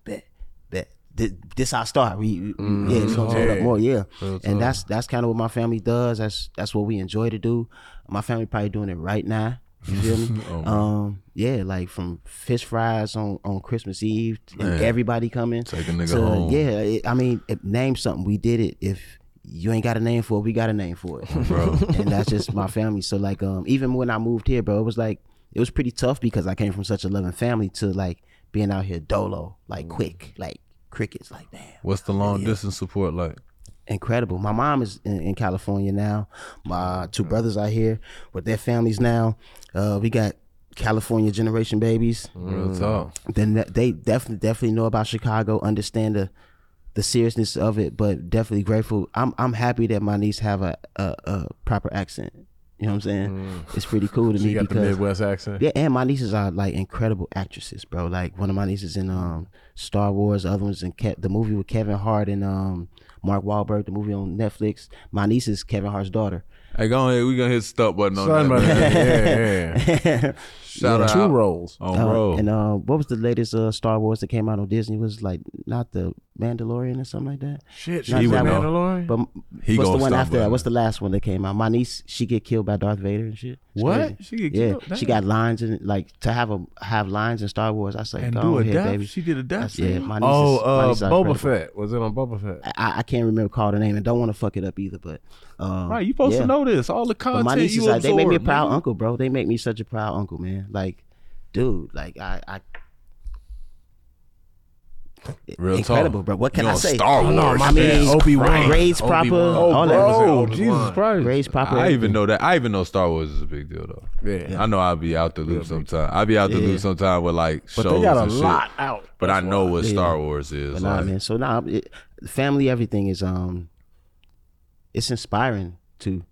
This, our start. We, we- yeah, it's gonna hold up more. Yeah, Real and that's that's kind of what my family does. That's that's what we enjoy to do. My family probably doing it right now. You feel me? Oh, um, yeah, like from fish fries on on Christmas Eve and Man. everybody coming. Take a nigga to- home. Yeah, it, I mean, it, name something. We did it. If you ain't got a name for it, we got a name for it, Bro. and that's just my family. So like, um, even when I moved here, bro, it was like it was pretty tough because I came from such a loving family to like being out here dolo, like quick, like crickets, like damn, What's the long distance support like? incredible. My mom is in, in California now. My two brothers are here with their families now. Uh, we got California generation babies. Real talk. Then they definitely definitely know about Chicago, understand the the seriousness of it, but definitely grateful. I'm I'm happy that my niece have a a, a proper accent. You know what I'm saying? It's pretty cool to me got the because Midwest accent. yeah, and my nieces are like incredible actresses, bro. Like one of my nieces in um Star Wars, the other one's in Ke- the movie with Kevin Hart and um Mark Wahlberg, the movie on Netflix. My niece is Kevin Hart's daughter. Hey, go ahead. We gonna hit the stop button on Something that. like man. that. Yeah, yeah. Shout Two out. rolls. On Uh, roll. and uh, what was the latest uh, Star Wars that came out on Disney? Was like not the Mandalorian or something like that. Shit, Not she was. Mandalorian. But He what's the one after that? What's the last one that came out? My niece, she get killed by Darth Vader and shit. It's What? crazy. She get Yeah, killed? she got lines in like to have a have lines in Star Wars. I say, and go do a ahead, death. baby. She did a death. That's, yeah, scene? my niece oh, is, uh, nieces are Boba incredible. Fett. Was it on Boba Fett? I, I can't remember call the name and don't want to fuck it up either. But um, Right, you supposed yeah. to know this. All the But content my nieces, you like, they make me a proud nigga. uncle, bro. They make me such a proud uncle, man. Like, dude, like I, I Real incredible, talk. bro. What can You I say? Star Wars. I my mean, bad. Obi-Wan. grades proper, Obi-Wan. all that. bro, Was Jesus Christ. grades proper. I even know that. I even know Star Wars is a big deal though. Yeah. I know I'll be out the loop sometime. I'll be out the Yeah. loop sometime with like But shows they got a and shit. out. But I know what Yeah. Star Wars is. But nah, like, man. So nah, it, family, everything is um, it's inspiring to.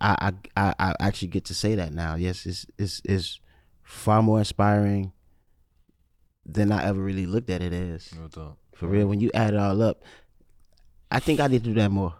I, I I actually get to say that now. Yes, it's it's it's far more inspiring than I ever really looked at it as. For real, when you add it all up, I think I need to do that more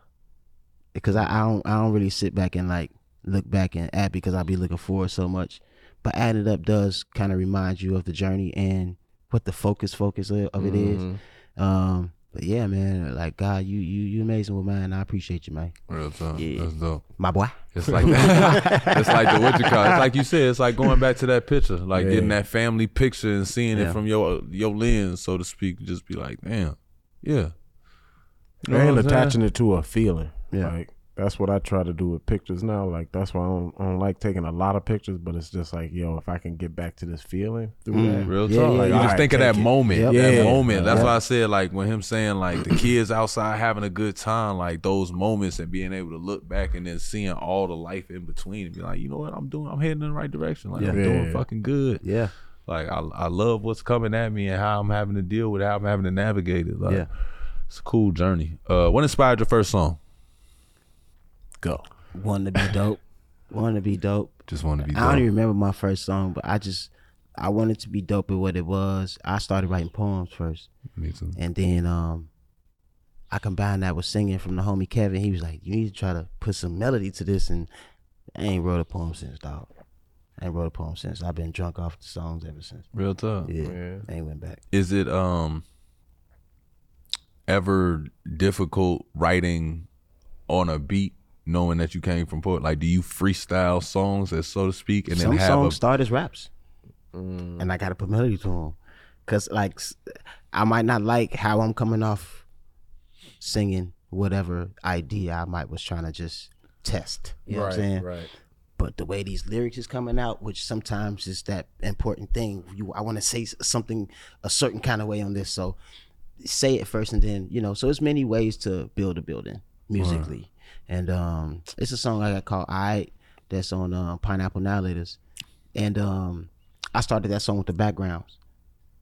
because I, I don't I don't really sit back and like look back and add because I'll be looking forward so much. But adding it up does kind of remind you of the journey and what the focus focus of, of it is. Mm-hmm. Um, but yeah, man, like God, you you you amazing with man. I appreciate you, man. Real talk. Yeah. That's dope. My boy. It's like that. it's like the what you call. it. It's like you said. It's like going back to that picture, like Yeah. getting that family picture and seeing Yeah. it from your your lens, so to speak. Just be like, damn, yeah. You know and what saying? attaching it to a feeling. Yeah. Like That's what I try to do with pictures now. Like that's why I don't, I don't like taking a lot of pictures, but it's just like, yo, if I can get back to this feeling through that, Real Yeah, talk. yeah, like, you just Alright, think of that it. moment. Yep. That Yeah. moment. That's Yep. why I said like when him saying like the kids outside having a good time, like those moments and being able to look back and then seeing all the life in between and be like, you know what, I'm doing I'm heading in the right direction. Like I'm doing fucking good. Yeah. Like I I love what's coming at me and how I'm having to deal with it, how I'm having to navigate it. Like Yeah. it's a cool journey. Uh what inspired your first song? Go. Wanted to be dope. Wanted to be dope. Just want to be Dope. I don't even remember my first song, but I just I wanted to be dope at what it was. I started writing poems first, Me too. and then um, I combined that with singing from the homie Kevin. He was like, "You need to try to put some melody to this," and I ain't wrote a poem since, dog. I ain't wrote a poem since. I've been drunk off the songs ever since. Real talk. Yeah, Yeah. I ain't went back. is it um ever difficult writing on a beat knowing that you came from poet like do you freestyle songs as so to speak and Some then have songs a start as raps, Mm. and I gotta put melody to them, cause like I might not like how I'm coming off singing whatever idea I might was trying to just test. You know what I'm saying? right. But the way these lyrics is coming out, which sometimes is that important thing. You, I want to say something a certain kind of way on this, so say it first, and then you know. So it's many ways to build a building musically, and um, it's a song I got called "I" that's on uh, Pineapple Now Laters, and um, I started that song with the backgrounds,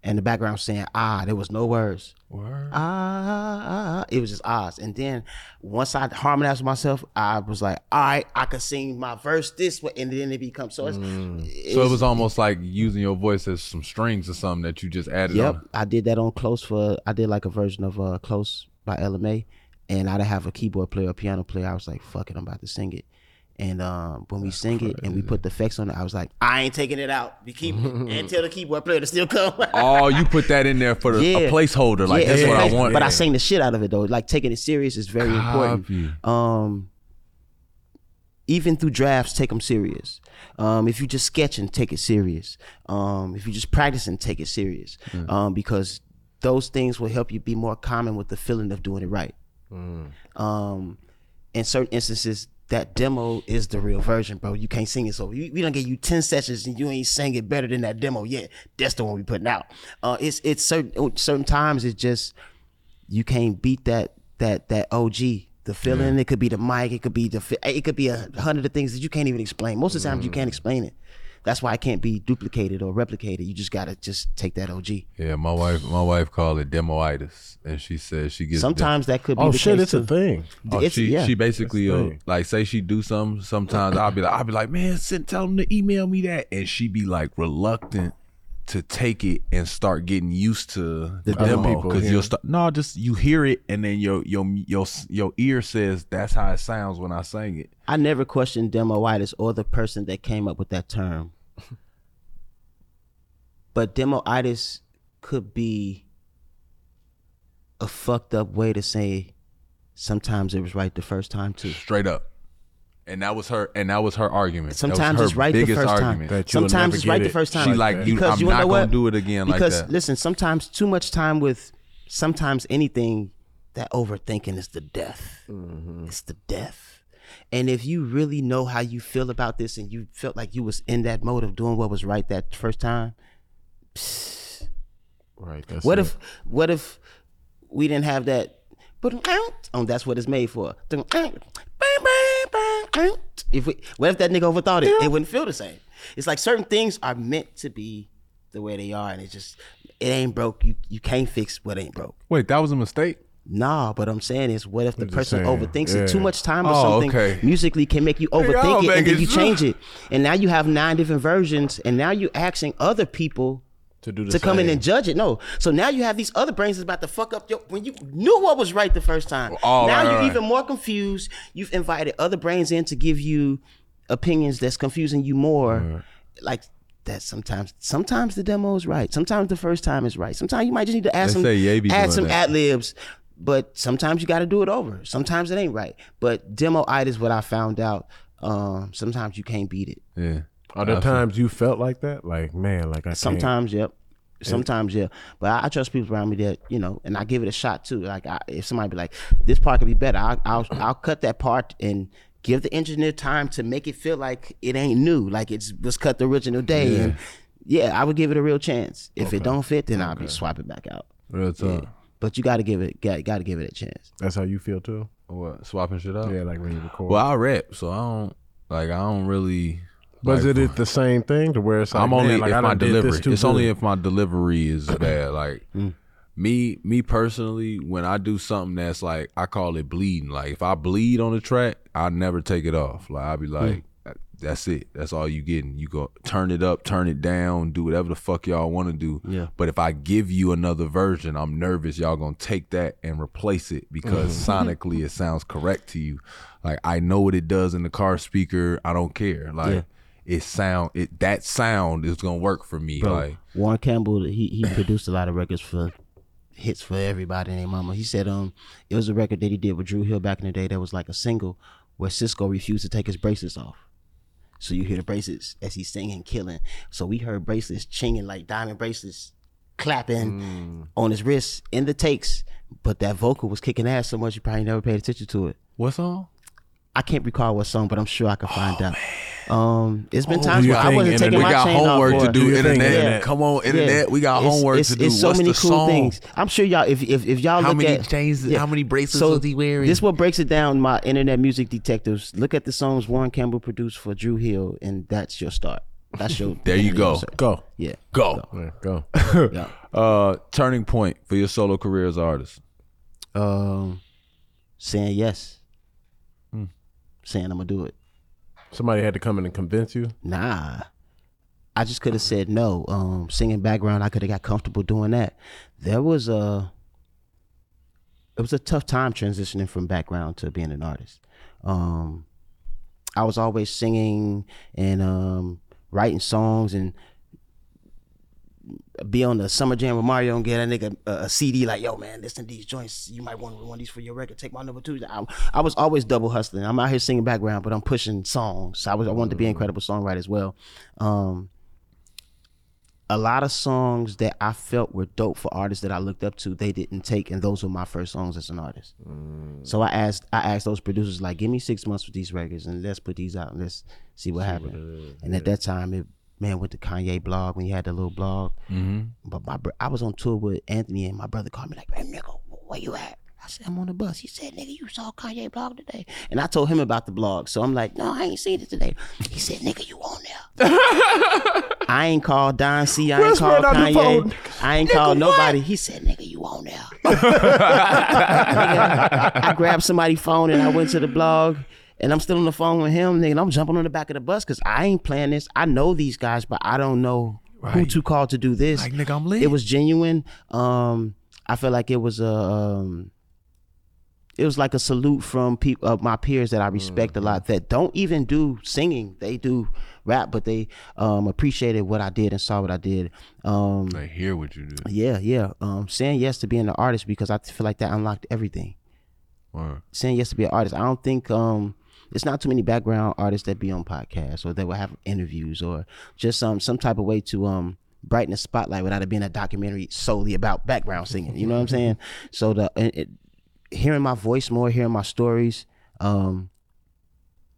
and the background saying "ah," there was no words Word. ah, it was just ahs. And then once I harmonized with myself, I was like, all right, I could sing my verse this way, and then it becomes so. It's, it's so it was almost like using your voice as some strings or something that you just added Yep, on I did that on Close for. I did like a version of uh Close by LMA, and I didn't have a keyboard player, a piano player. I was like, fuck it, I'm about to sing it. And um, when we sing it and we put the effects on it, I was like, I ain't taking it out. We keep it and tell the keyboard player to still come. oh you put that in there for the, a placeholder like Yeah, that's it's what i want But I sang the shit out of it though. Like taking it serious is very important. Um, even through drafts, take them serious. Um, if you're just sketching, take it serious. Um, if you're just practicing, take it serious. Um, because those things will help you be more common with the feeling of doing it right. Um, in certain instances, that demo is the real version, bro. You can't sing it, so we, we don't give you ten sessions and you ain't sang it better than that demo yet. That's the one we putting out. Uh, it's it's certain certain times it's just you can't beat that that that OG. The feeling, it could be the mic, it could be the, it could be a hundred of things that you can't even explain. Most of the times, you can't explain it. That's why it can't be duplicated or replicated. You just gotta just take that OG. yeah my wife my wife called it demoitis and she says she gets Sometimes that could be Oh the shit, case it's a thing. Oh, It's- she yeah. she basically uh, like say she do something. Sometimes I'll be like I'll be like man, send tell them to email me that, and she be like reluctant to take it and start getting used to the demo people because you'll start no just you hear it and then your your your your ear says that's how it sounds when I sang it. I never questioned demoitis or the person that came up with that term. but demoitis could be a fucked up way to say sometimes it was right the first time too. Straight up. And that was her and that was her argument. Sometimes her it's right the first argument. time. You'll Sometimes it's right get the it. first time. She like, you- because I'm you wanna not know gonna what? do it again like because that. listen, sometimes too much time with sometimes anything that overthinking is the death. Mm-hmm. It's the death. And if you really know how you feel about this and you felt like you was in that mode of doing what was right that first time, Right. That's what it. if what if we didn't have that but oh that's what it's made for. If we what if that nigga overthought it? It wouldn't feel the same. It's like certain things are meant to be the way they are and it's just it ain't broke. You you can't fix what ain't broke. Wait, that was a mistake? Nah, but I'm saying is, what if the just person saying, overthinks it? Too much time or Oh, something okay. musically can make you y'all overthink it, and then you change it, and now you have nine different versions, and now you're asking other people to do the to come in and judge it. No, so now you have these other brains that's about to fuck up your when you knew what was right the first time. Oh, now right, you're right, right. even more confused. You've invited other brains in to give you opinions that's confusing you more. Like that sometimes sometimes the demo is right. Sometimes the first time is right. Sometimes you might just need to add some add some ad libs. But sometimes you got to do it over. Sometimes it ain't right. But demo it is what I found out. Um, sometimes you can't beat it. Yeah. Are there times you felt like that? Like man, like I can't- Sometimes, yep. Sometimes, yeah. But I, I trust people around me that you know, and I give it a shot too. Like I, if somebody be like, "This part could be better," I, I'll I'll cut that part and give the engineer time to make it feel like it ain't new, like it's was cut the original day. And yeah, I would give it a real chance. If it don't fit, then I'll be swap it back out. Real talk. But you got to give it, got, got to give it a chance. That's how you feel too. What swapping shit up? Yeah, like when you record. Well, I rap, so I don't like. I don't really. But is like, it the same thing to where it's like I'm only man, like, if I my delivery. It's only if my delivery is bad. Like Mm. me, me personally, when I do something that's like I call it bleeding. Like if I bleed on the track, I never take it off. Like I'll be Mm. like, that's it. That's all you getting. You go turn it up, turn it down, do whatever the fuck y'all want to do. Yeah. But if I give you another version, I'm nervous y'all gonna take that and replace it because Mm-hmm. sonically it sounds correct to you. Like I know what it does in the car speaker. I don't care. Like Yeah. It sound it that sound is gonna work for me. Bro, Like Warren Campbell, he he produced a lot of records for hits for everybody and their mama. He said um it was a record that he did with Dru Hill back in the day that was like a single where Sisqó refused to take his bracelets off. So you hear the bracelets as he's singing, killing. So we heard bracelets chinging like diamond bracelets clapping on his wrists in the takes. But that vocal was kicking ass so much you probably never paid attention to it. what song? I can't recall what song, but I'm sure I can find out. Um, it's been Oh, times you where I wasn't internet- taking we my got chain off homework for to it. do. Do you think Internet, internet- come on, internet. We got It's- homework it's, to do. It's so What's many the cool song? things. I'm sure y'all, if if, if y'all How look many at chains? yeah. How many chains how many bracelets so was he wearing? This what breaks it down. My internet music detectives. Look at the songs Warren Campbell produced for Dru Hill, and that's your start. That's your. There you go. go. Yeah. Go. Yeah, go. Yeah. Uh, turning point for your solo career as an artist. Um, saying yes. Saying I'm gonna do it. Somebody had to come in and convince you. Nah. I just could have said no. Um, singing background, I could have got comfortable doing that. There was a, it was a tough time transitioning from background to being an artist. Um, I was always singing and um, writing songs and be on the summer jam with Mario and get a nigga a, a CD like, yo man, listen to these joints. You might want one of these for your record. Take my number two. I, I was always double hustling. I'm out here singing background, but I'm pushing songs. I was I wanted to be an incredible songwriter as well. Um, a lot of songs that I felt were dope for artists that I looked up to, they didn't take, and those were my first songs as an artist. So I asked, I asked those producers like, give me six months with these records, and let's put these out, and let's see what happens. and at that time, it man went to Kanye blog when he had the little blog. Mm-hmm. But my bro- I was on tour with Anthony, and my brother called me like, "Hey, nigga, where you at?" I said, "I'm on the bus." He said, "Nigga, you saw Kanye blog today?" And I told him about the blog. So I'm like, "No, I ain't seen it today." He said, "Nigga, you on there?" I ain't called Don C. I ain't Whisper called the Kanye. I ain't called nobody. He said, "Nigga, you on there?" Nigga, I grabbed somebody's phone and I went to the blog. And I'm still on the phone with him, nigga. and I'm jumping on the back of the bus because I ain't playing this. I know these guys, but I don't know who to call to do this. Like, nigga, I'm lit. It was genuine. Um, I feel like it was a um, it was like a salute from people, uh, my peers that I respect a lot that don't even do singing. They do rap, but they um appreciated what I did and saw what I did. Um, I hear what you do. yeah, yeah. Um, saying yes to being an artist because I feel like that unlocked everything. Saying yes to be an artist. I don't think um it's not too many background artists that be on podcasts or that will have interviews or just um some type of way to um brighten the spotlight without it being a documentary solely about background singing. You know what I'm saying? So the it, it- hearing my voice more, hearing my stories, um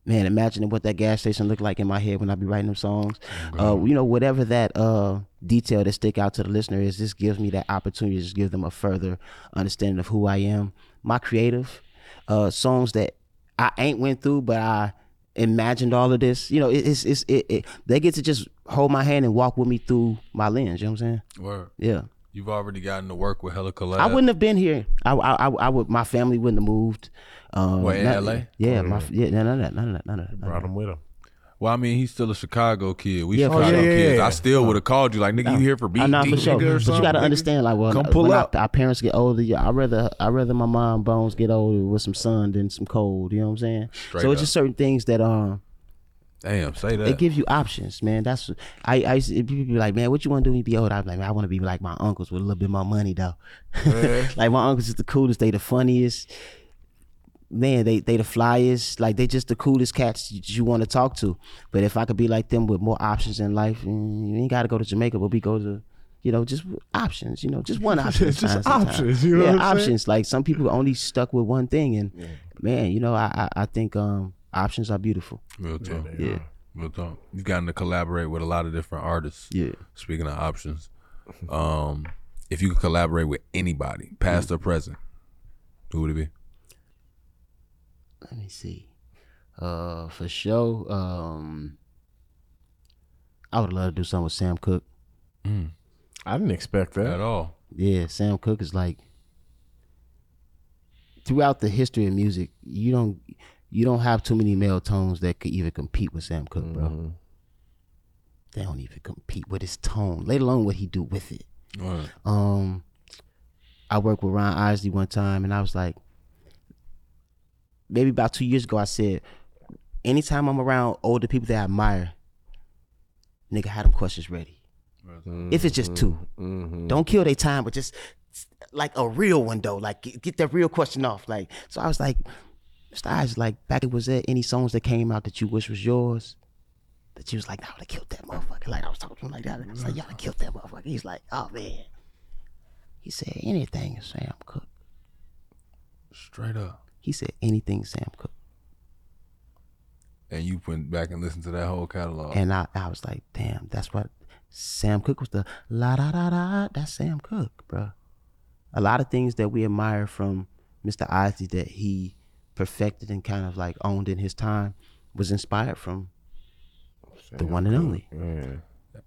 man, imagining what that gas station looked like in my head when I be writing them songs. Uh, you know, whatever that uh detail that stick out to the listener is, this gives me that opportunity to just give them a further understanding of who I am, my creative uh songs that I ain't went through, but I imagined all of this. You know, it, it's it's it, it they get to just hold my hand and walk with me through my lens. You know what I'm saying? Word. Yeah. You've already gotten to work with Hella Collab. I wouldn't have been here. I, I, I, I would. My family wouldn't have moved. Um, What, in not- LA? Yeah, my yeah, none of that, none of that, none of that. None Brought that. him with him. Well, I mean, he's still a Chicago kid. We Yeah, Chicago sure. Yeah, yeah, kids. I still would have called you like, nigga, you here for BT, I know for sure. But you got to nigga? understand, like, well, Come pull when up. Our, our parents get older, yeah, I rather I rather my mom bones get older with some sun than some cold. You know what I'm saying? Straight so it's up. just certain things that um Damn, say that. it gives you options, man. That's I I people be like, man, what you want to do when you be old? I'm like, man, I want to be like my uncles with a little bit more money though. like my uncles is the coolest, they the funniest. Man, they they the flyest, like they just the coolest cats you, you want to talk to. But if I could be like them with more options in life, mm, you ain't got to go to Jamaica, but we go to you know, just options. You know, just one option. Just sometimes. options, you know yeah, what I'm saying? options. Like some people are only stuck with one thing, and man, you know, I I, I think um options are beautiful. Real talk. Yeah. Real talk. You've gotten to collaborate with a lot of different artists. Yeah. Speaking of options, um, if you could collaborate with anybody, past or present, who would it be? Let me see. Uh, for sure. Um, I would love to do something with Sam Cooke. I didn't expect that At all. Yeah, Sam Cooke is like throughout the history of music, you don't you don't have too many male tones that could even compete with Sam Cooke, bro. They don't even compete with his tone, let alone what he do with it. Right. Um, I worked with Ron Isley one time, and I was like, maybe about two years ago, I said, anytime I'm around older people that I admire, nigga, have them questions ready. If it's just 2 mm-hmm. don't kill their time, but just like a real one though. Like get, get that real question off. Like so, I was like, Mr. Isley, like back it was there any songs that came out that you wish was yours? That you was like, nah, I would have killed that motherfucker. Like I was talking to him like that. I was like, y'all have killed that motherfucker. He's like, oh man. He said anything Sam Cooke. Straight up. He said anything Sam Cooke. And you went back and listened to that whole catalog. And I, I was like, damn, that's what Sam Cooke was the la da da da. That's Sam Cooke, bro. A lot of things that we admire from Mr. Isley that he perfected and kind of like owned in his time was inspired from the one and only.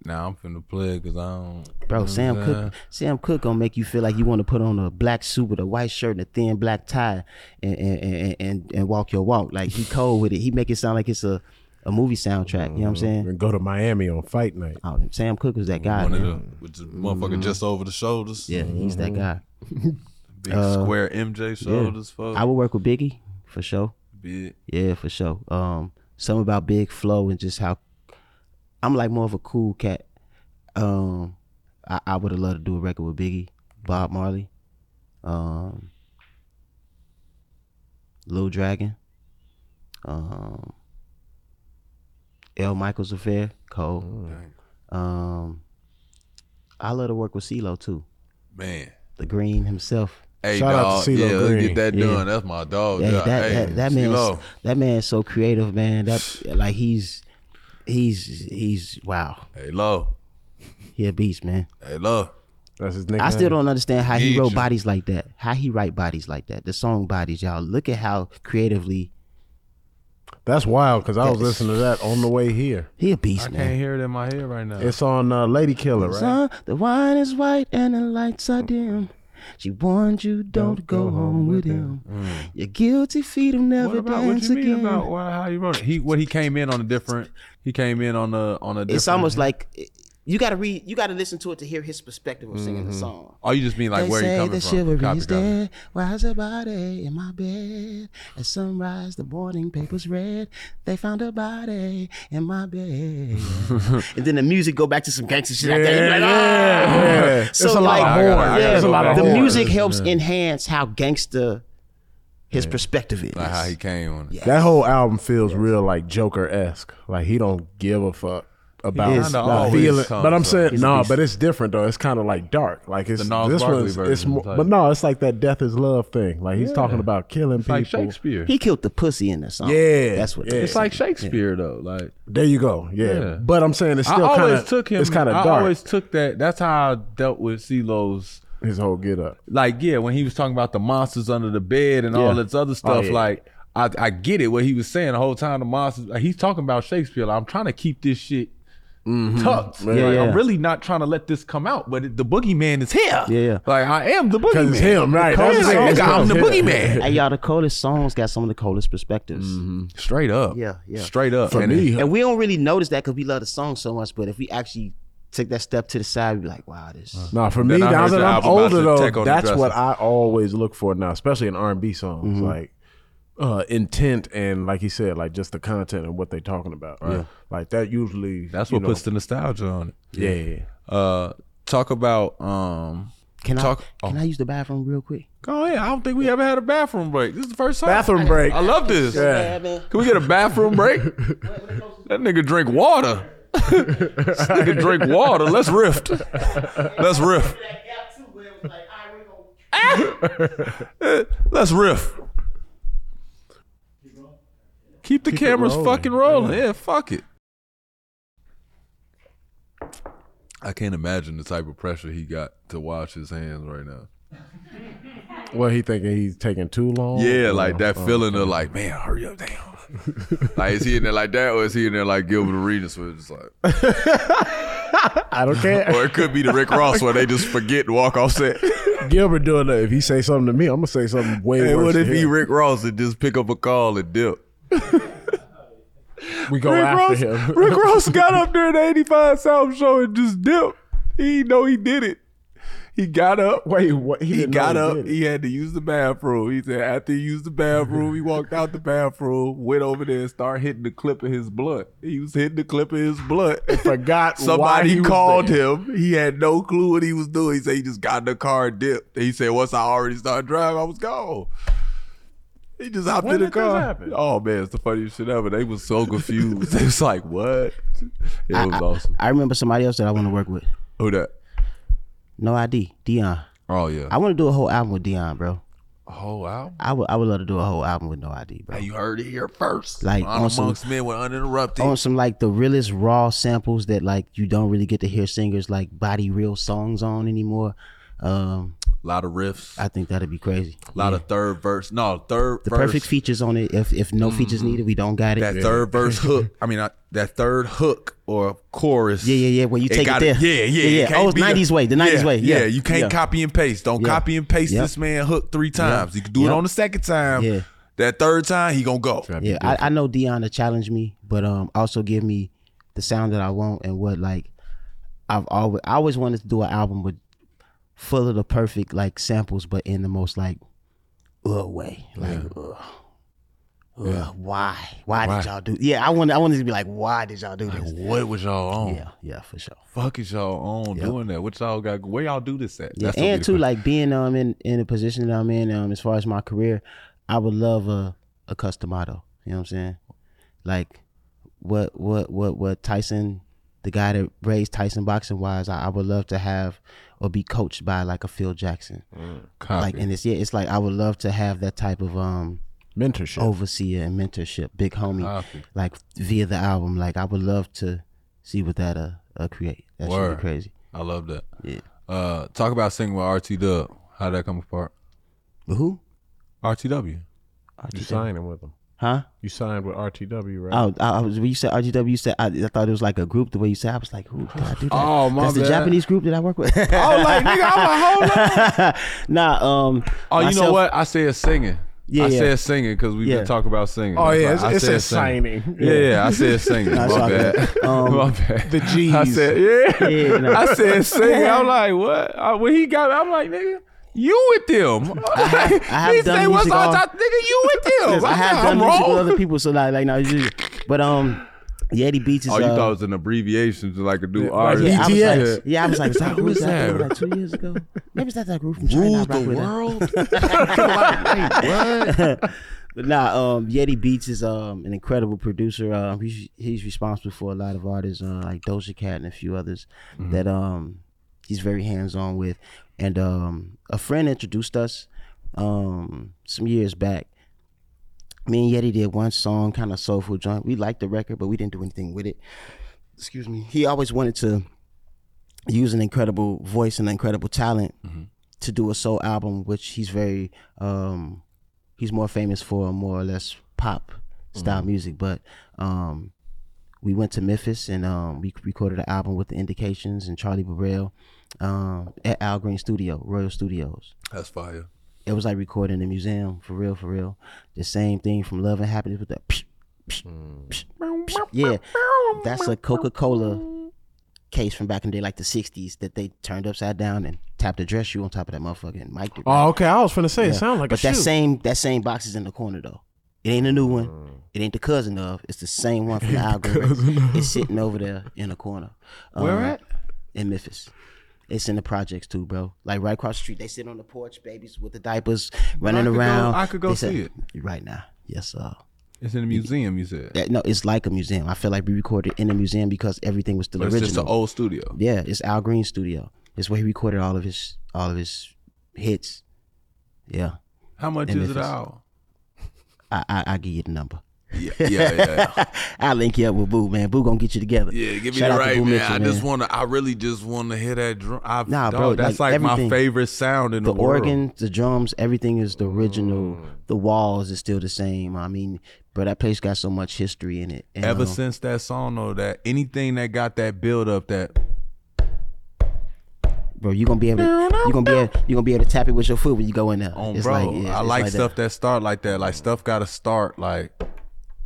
Now I'm finna play because I don't. Bro, Sam what I'm saying? Cooke, Sam Cooke gonna make you feel like you want to put on a black suit with a white shirt and a thin black tie and and, and, and, and walk your walk. Like he cold with it. He make it sound like it's a, a movie soundtrack. You know what I'm saying? And go to Miami on fight night. Oh, Sam Cooke was that guy, One of man. the with the motherfucker just over the shoulders. Yeah, he's that guy. Big square MJ shoulders. Fuck. I would work with Biggie for sure. Big. Yeah, for sure. Um, something about Big Flow and just how I'm like more of a cool cat. Um, I, I would have loved to do a record with Biggie, Bob Marley, um, Lil Dragon, um, L. Michaels Affair, Cole. Um, I love to work with CeeLo too, Man. the Green himself. Hey, Shout out dog. to CeeLo yeah, let's Green. get that Yeah. done. That's my dog. Yeah, dog. that, hey, that that man that man's so creative, man. That like he's he's he's wow. Hey, low. He a beast, man. Hey, low. That's his nickname. I still don't understand how he Need wrote you. bodies like that. How he write bodies like that. The song bodies, y'all. Look at how creatively That's wild because I was listening to that on the way here. he a beast, I man. I can't hear it in my head right now. It's on uh, Lady Killer, right? Son, the wine is white and the lights are dim. She warned you don't, go, home with him. Mm. Your guilty feet will never what about what dance you mean again. about why, how you wrote it? He what he came in on a different. He came in on a on a. Different, it's almost like you got to read. You got to listen to it to hear his perspective of singing the song. Oh, you just mean like they where say you coming the from? chivalry Copy, is copy. dead. Why's a body in my bed? At sunrise, the morning papers read. They found a body in my bed. and then the music go back to some gangster shit like that. You're like, yeah, "Ah!" yeah. It's a lot like, of I gotta- horns. I gotta yeah, It's a lot of back. the horns. music helps enhance how gangster his perspective is. Like how he came on it. That whole album feels real like Joker esque. Like he don't give a fuck about is. the Kinda feeling. But I'm saying no, beast. but it's different though. It's kind of like dark. Like it's The this Barkley one's it's more, but no, it's like that death is love thing. Like he's talking about killing people. Like Shakespeare. He killed the pussy in the song. Yeah, that's what. yeah. it's like Shakespeare though. Like There you go. Yeah. Yeah. But I'm saying it's still I kind of took him. It's kind of I always took that. That's how I dealt with CeeLo's. his whole get up. Like yeah, when he was talking about the monsters under the bed and all this other oh, stuff. yeah. Like I, I get it. What he was saying the whole time. The monsters. He's talking about Shakespeare. Like, I'm trying to keep this shit. Mm-hmm. Tucked. Yeah, Like, yeah. I'm really not trying to let this come out, but it, the boogeyman is here. Yeah, yeah. Like I am the boogeyman. Because it's him, right? Come That's on, the nigga, thing. I'm the boogeyman. Hey, y'all, the coldest songs got some of the coldest perspectives. Mm-hmm. Straight up. Yeah, yeah. Straight up. For And me, it- And we don't really notice that because we love the song so much. But if we actually take that step to the side, we be like, wow, this. No, for me, now that I'm older though, take on the that's what. I always look for now, especially in R&B songs, mm-hmm. like uh, intent and like he said, like just the content and what they're talking about. Right? Like that usually. that's what know, puts the nostalgia on it. Yeah. Uh, talk about um. Can Talk- I can I use the bathroom real quick? Go ahead. I don't think we ever had a bathroom break. This is the first time. Bathroom break. I love this. Yeah. Can we get a bathroom break? that nigga drink water. this nigga drink water. Let's riff. Let's riff. Let's riff. Keep the Keep cameras rolling. fucking rolling. Yeah, fuck it. I can't imagine the type of pressure he got to wash his hands right now. Well, he thinking he's taking too long. Yeah, Or- like that oh, feeling of like, man, hurry up, damn. like is he in there like that, or is he in there like Gilbert Arenas, where it's just like, I don't care. or it could be the Rick Ross where they just forget to walk off set. Gilbert doing that. If he say something to me, I'm gonna say something way Hey, worse. what if to he. Rick Ross and just pick up a call and dip? we go Rick after Ross, him? Rick Ross got up there in the 85 South show and just dipped. He know he did it. He got up. Wait, what? He, didn't got he up. He had to use the bathroom. He said after he used the bathroom, he walked out the bathroom, went over there and started hitting the clip of his blood. He was hitting the clip of his blood. Forgot why Somebody he called there. him. He had no clue what he was doing. He said he just got in the car and dipped. He said once I already started driving, I was gone. He just hopped When in the did this car. Oh man, it's the funniest shit ever. They was so confused. they was like, "What?" It I, was I- awesome. I remember somebody else that I want to work with. Who that? No ID, Dion. Oh yeah. I want to do a whole album with Dion, bro. oh wow. I would I would love to do a whole album with No ID, bro. Hey, you heard it here first. Like, on on some- men with uninterrupted. on some like the realest raw samples that like you don't really get to hear singers like body real songs on anymore. Um, a lot of riffs. I think that'd be crazy. A lot of third verse. No, third the verse. perfect features on it. If if no features needed, we don't got it. that third verse hook. I mean, I, that third hook or chorus. Yeah, yeah, yeah, where you take it gotta- there. Yeah, yeah, Yeah, yeah. can't Oh, it's be 90s way, the 90s yeah, way, yeah, you can't yeah. copy and paste. Don't Yeah. copy and paste Yep. this man hook three times. You can do it on the second time. Yeah. That third time, he gonna go. Gotta Yeah, I, I know Dion to challenge me, but um also give me the sound that I want and what like I've always I always wanted to do an album with full of the perfect like samples, but in the most like uh way. Like ugh. Ugh, why? why? Why? did y'all do? Yeah, I want I wanted to be like, why did y'all do Like, this? what was y'all on? Yeah, yeah, for sure. Fuck is y'all on doing that? What y'all got? Where y'all do this at? Yeah, That's and too, like being um in in the position that I'm in, um, as far as my career, I would love a a Cus D'Amato. You know what I'm saying? Like what what what what Tyson, the guy that raised Tyson boxing wise, I, I would love to have or be coached by like a Phil Jackson. Copy. Like and it's yeah, it's like I would love to have that type of um mentorship. overseer and mentorship, big homie, Copy. like via the album. Like I would love to see what that uh, uh create. That should be crazy. I love that. Yeah. Uh, talk about singing with RT Dub. How'd that come apart? But who? RTW. You signing with him. Huh? You signed with RTW, right? Oh, I, I was when you said RGW. You said I, I thought it was like a group. The way you said, I was like, "Who did I do that?" Oh, my god, That's the. Japanese group that I work with. Oh, like nigga, I'm like, whole. up. nah, um. Oh, you know what? I said singing. Yeah, I yeah. said singing because we've Yeah. been talking about singing. Oh, That's yeah, why it's- I it said says signing. Yeah, yeah, I said singing. That's My all bad. Um, My bad. The G's. I said yeah. Yeah, no. I said singing. I'm like what? Uh, when he got, I'm like nigga. You with them? I have- I have done say, "What's music all- top, nigga? You with them?" Yes, I have like, done I'm music with other people, so like, like no, it's just- but um, Yeti Beats is. Oh, you uh, thought it was an abbreviation to like a new Yeah, artist? yeah, I was BTS. like, yeah, I was like, is that, who is that? that? Like two years ago, maybe it's that that group from China. I Rule the with that. world. what? But nah, um, Yeti Beats is um an incredible producer. Um, he's he's responsible for a lot of artists, uh, like Doja Cat and a few others that um he's very hands on with. And um, a friend introduced us um some years back. Me and Yeti did one song, kind of soulful joint. We liked the record, but we didn't do anything with it. Excuse me. He always wanted to use an incredible voice and incredible talent to do a soul album, which he's very um he's more famous for more or less pop style music. But um we went to Memphis and um we recorded an album with the Indications and Charlie Burrell um at Al Green Studio, Royal Studios. That's fire. It was like recording in the museum for real, for real. The same thing from Love and Happiness with the yeah. That's a Coca Cola case from back in the day, like the '60s, that they turned upside down and tapped the dress shoe on top of that motherfucker and mic'd it. Oh, okay. I was finna say it Yeah. sounded like but a that shoe. same that same box is in the corner though. It ain't a new one. Mm. It ain't the cousin of. It's the same one from the algorithm. It's sitting over there in the corner. Where Um, at? In Memphis. It's in the projects too, bro. Like right across the street. They sit on the porch, babies with the diapers, running I could go- around. I could go They see say- it. right now. Yes, sir. It's in a museum. You said That- no, it's like a museum. I feel like we recorded in a museum because everything was still but it's original. just an old studio. Yeah, it's Al Green studio. It's where he recorded all of his all of his hits. Yeah, How much In is it Memphis. out? I I I give you the number. Yeah, yeah. I'll link you up with Boo, man. Boo gonna get you together. Yeah, give me Shout the right man. Mitchell, I just want to. I really just want to hear that drum. I, Nah, dog, bro, that's like, like, my favorite sound in the, world. the world. organ, the drums, everything is the original. The walls is still the same. I mean, bro, that place got so much history in it. And, Ever um, since that song, though, that anything that got that build up, that bro, you gonna be able, to, you gonna be, able, you gonna be able to tap it with your foot when you go in there. on it's bro, like, yeah, I it's like, stuff that. that. start like that. Like stuff got to start like,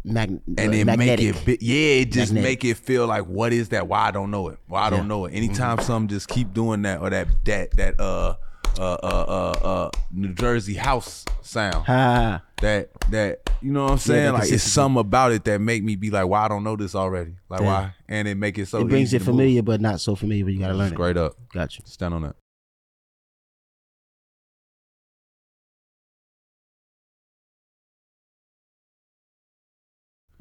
Mag- and then magnetic. make it, yeah, it just Magnetic. make it feel like what is that? Why I don't know it? Why I don't Yeah. know it? Anytime something just keep doing that or that that that uh uh uh uh, uh New Jersey house sound. Ha. that that you know what I'm saying? the like it's something about it that make me be like, why I don't know this already? Like Yeah. why? And it make it so it brings it to move. familiar, but not so familiar. But you gotta learn it. Straight up, Gotcha. stand on that.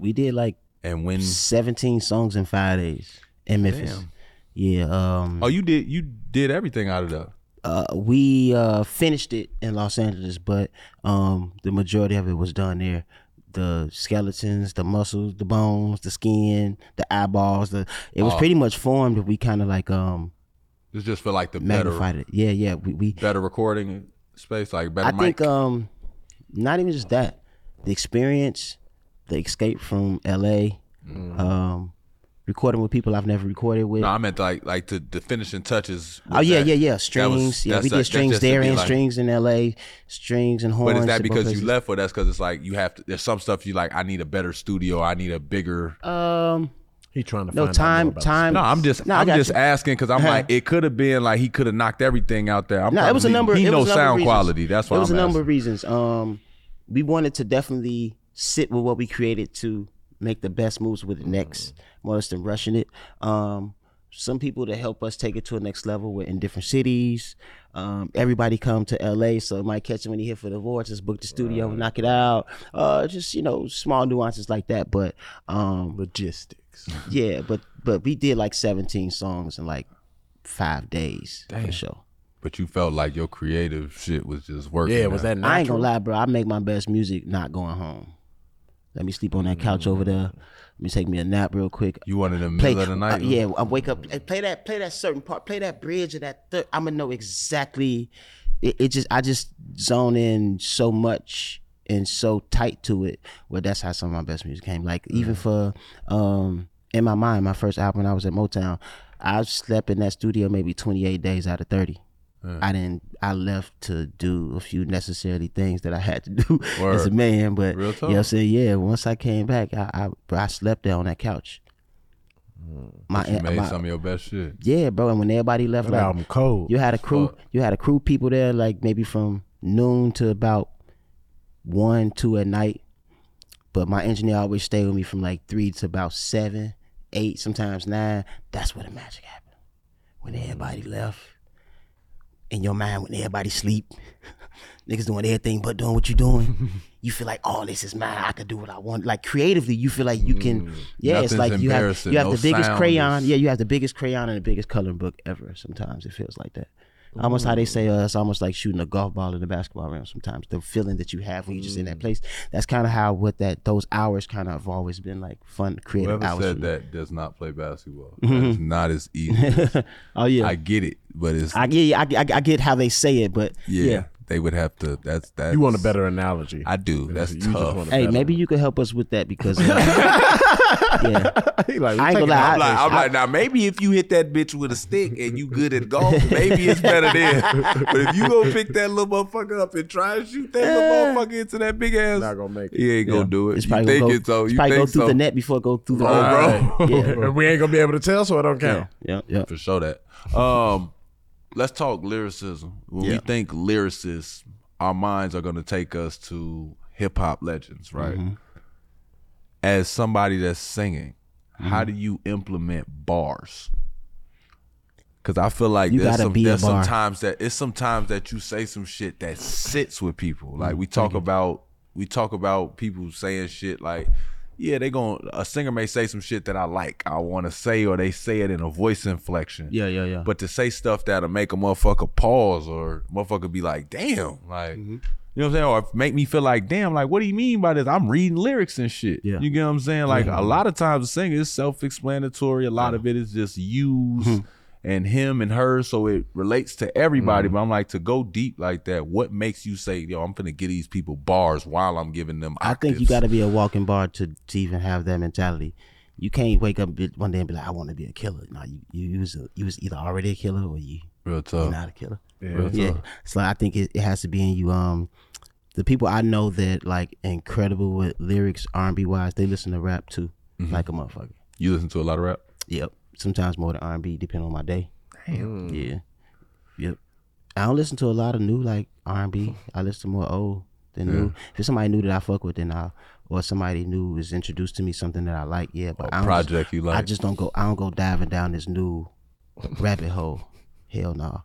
We did like And when 17 songs in five days in Memphis. Damn. Yeah. Um. oh you did you did everything out of that. uh, we uh, finished it in Los Angeles, but um, the majority of it was done there. The skeletons, the muscles, the bones, the skin, the eyeballs. The it was Oh. pretty much formed. We kind of like um It's just for like the better it. Yeah, yeah. We, we better recording space, like better I mic. think um not even just that, the experience, the escape from L.A. Mm-hmm. Um, recording with people I've never recorded with. no, I meant like like the, the finishing touches. Oh yeah, that. yeah, yeah. That was- Strings. yeah, we did that's strings there and like- strings in L.A. Strings and horns. But is that because you left, or that's because it's like you have to? There's some stuff you like. I need a better studio. I need a bigger. Um, He trying to no find time, out time. No, I'm just No, I I'm just you. asking because I'm Uh-huh. like it could have been like he could have knocked everything out there. I'm No, it was a number. He it knows was a number of sound reasons. quality. That's why it was I'm a number of reasons. Um, we wanted to definitely sit with what we created to make the best moves with it next, more or less than rushing it. Um, some people to help us take it to a next level. We're in different cities. Um, everybody come to LA, so it might catch them when you here for the awards. Just book the studio, knock it out. Uh, just you know, small nuances like that. But um, logistics. yeah, but but we did like 17 songs in like five days for sure. But you felt like your creative shit was just working. Yeah, was that natural? I ain't gonna lie, bro. I make my best music not going home. Let me sleep on that couch over there. Let me take me a nap real quick. You wanted in the Play, middle of the night? uh, yeah, I wake up, play that, play that certain part, play that bridge or that. Third, I'm gonna know exactly. It, it just, I just zone in so much and so tight to it. Well, that's how some of my best music came. Like even for, um, in my mind, my first album, when I was at Motown, I slept in that studio maybe 28 days out of 30. I didn't. I left to do a few necessary things that I had to do as a man. But Real you know, what I'm saying yeah. Once I came back, I I, I slept there on that couch. Mm. My, You made my- some of your best shit. yeah, bro. And when everybody left, That like album cold. you had a crew, fuck. you had a crew people there, like maybe from noon to about one, two at night. But my engineer always stayed with me from like three to about seven, eight, sometimes nine. That's where the magic happened. When mm. everybody left, in your mind, when everybody sleep, niggas doing everything but doing what you're doing. you feel like, oh, this is mine. I could do what I want. Like creatively, you feel like you can. Yeah, it's Mm. Like you have you have No the biggest crayon. is- Yeah, you have the biggest crayon and the biggest coloring book ever. Sometimes it feels like that. Almost how they say uh, it's almost like shooting a golf ball in the basketball rim. Sometimes the feeling that you have when you're just in Mm. that place. That's kind of how what that those hours kind of have always been like fun creative Whoever hours. said for me. that does not play basketball. It's not as easy. as- Oh yeah, I, get it, but it's get yeah, I, I, I get how they say it, but yeah, yeah. They would have to. That's that. You want a better analogy. I do. That's You tough. Hey, better maybe one. you could help us with that because uh, yeah, like, I ain't gonna lie. I'm, like, I'm I- like, now maybe if you hit that bitch with a stick and you good at golf, maybe it's better then. But if you go pick that little motherfucker up and try and shoot that little motherfucker into that big ass, Not gonna make it. he ain't gonna do it. it's you probably think gonna go, it's so? it's You probably think go through so? the net before it go through the. Oh, uh, bro. Yeah. And we ain't gonna be able to tell, so I don't count. Yeah, yeah. for sure that. Um, let's talk lyricism. When we think lyricists, our minds are gonna take us to hip hop legends, right? Mm-hmm. As somebody that's singing, Mm-hmm. how do you implement bars? Cause I feel like You there's some there's sometimes that it's sometimes that you say some shit that sits with people. Like we talk about we talk about people saying shit like, yeah, they going a singer may say some shit that I like, I want to say, or they say it in a voice inflection. Yeah, yeah, yeah. But to say stuff that'll make a motherfucker pause or motherfucker be like, damn, like. Mm-hmm. You know what I'm saying? Or make me feel like, damn, like, what do you mean by this? I'm reading lyrics and shit. Yeah. You get what I'm saying? Like, a lot of times the singer is self explanatory. A lot of it is just used Mm-hmm. And him and her. So it relates to everybody. Mm-hmm. But I'm like, to go deep like that, what makes you say, yo, I'm gonna give these people bars while I'm giving them I think you got to be a walking bar to, to even have that mentality. You can't wake up one day and be like, "I want to be a killer." No, you you was a, you was either already a killer or you Real you're tough. not a killer. Yeah. Yeah, so I think it, it has to be in you. Um, the people I know that like incredible with lyrics, R and B wise, they listen to rap too, Mm-hmm. like a motherfucker. You listen to a lot of rap? Yep, sometimes more than R and B, depending on my day. Damn. Mm. Yeah. Yep. I don't listen to a lot of new like R and B. I listen to more old than new. If it's somebody new that I fuck with, then I'll or somebody new is introduced to me something that I like. Yeah, but Or I don't project you I just don't go. I don't go diving down this new rabbit hole. Hell no.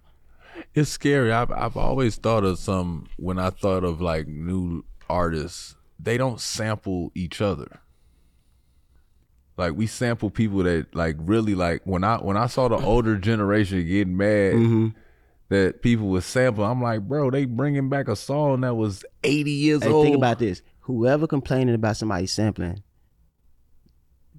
It's scary. I've I've always thought of some when I thought of like new artists, they don't sample each other. Like we sample people that like really like when I when I saw the older generation getting mad Mm-hmm. that people would sample, I'm like, bro, they bringing back a song that was 80 years Hey, old. think about this. Whoever complaining about somebody sampling,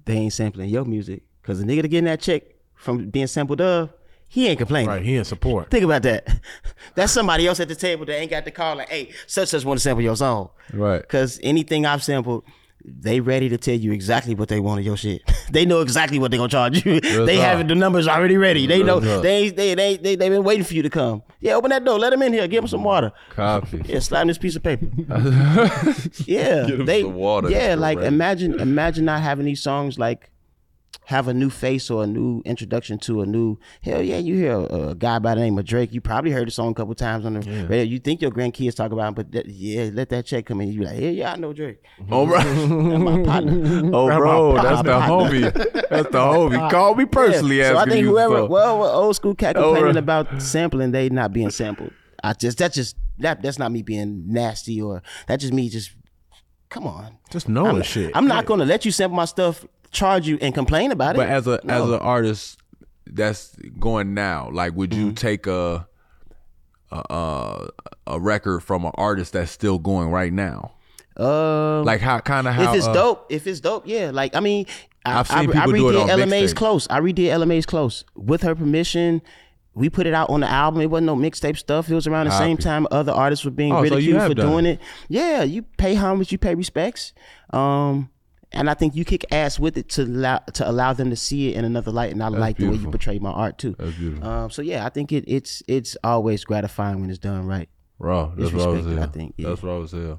they ain't sampling your music. Cause the nigga that getting that check from being sampled of, he ain't complaining. Right, he in support. Think about that. That's somebody else at the table that ain't got the call like, hey, such such want to sample your song. Right. Cause anything I've sampled, they ready to tell you exactly what they want of your shit. they know exactly what they gonna charge you. they have the numbers already ready. They know they they they they they been waiting for you to come. Yeah, open that door. Let them in here. Give them some water. Copy. Yeah, slide this piece of paper. yeah, they some water. yeah, like imagine imagine not having these songs like have a new face or a new introduction to a new hell yeah you hear a, a guy by the name of Drake you probably heard the song a couple times on the radio you think your grandkids talk about him but that, yeah let that check come in you like yeah yeah I know Drake mm-hmm. Oh, bro. That's my partner Oh, bro, that's the homie. That's the homie. Call me personally. Yeah, so I think you whoever, well, well, old school cat Oh, complaining right. about sampling, they not being sampled. I just that's just that that's not me being nasty or that's just me just come on. Just knowing I'm, shit. I'm not gonna let you sample my stuff, charge you, and complain about it. But as a as an artist that's going now, like, would Mm-hmm. you take a a a, record from an artist that's still going right now? um, Like how kind of how if it's uh, dope, if it's dope, yeah. Like I mean, I, I've seen I, people I do it redid on LMA's close. I redid LMA's close with her permission. We put it out on the album. It wasn't no mixtape stuff. It was around the same time other artists were being Oh, ridiculed have for doing it. it. Yeah, you pay homage, you pay respects. Um, and I think you kick ass with it to allow to allow them to see it in another light. And I like the way you portray my art too. That's beautiful. Um, so yeah, I think it, it's it's always gratifying when it's done right. Raw. That's what I was here. I think, yeah. That's what I was here.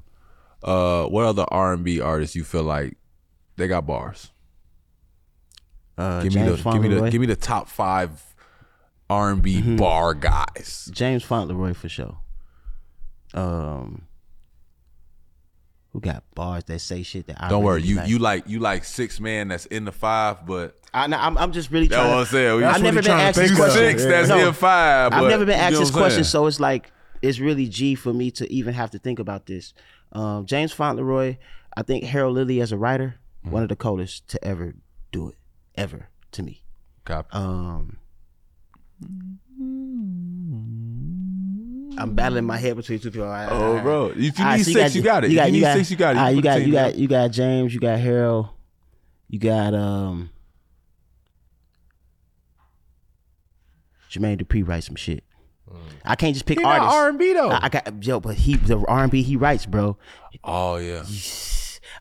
Uh, what other R and B artists you feel like they got bars? Uh, Give me James the give me the give me the top five R and Mm-hmm. B bar guys. James Fauntleroy for sure. Um, who got bars that say shit that I Don't worry, you like. you like you like six man that's in the five, but I, I'm, I'm just really that's what I'm saying. I've never been asked this question. Six that's No. in five. I've never been asked this question, so it's like it's really G for me to even have to think about this. Um, James Fauntleroy, I think Harold Lilly as a writer, Mm-hmm. one of the coldest to ever do it, ever to me. Copy. Um, I'm battling my head between two people. Oh, bro. If you need so six, you got it. If you need six, you got it. You You got, you got, you got James. You got Harold. You got um. Jermaine Dupri writes some shit. I can't just pick He artists. R&B though. I, I got yo, but he the R and B he writes, bro. Oh yeah,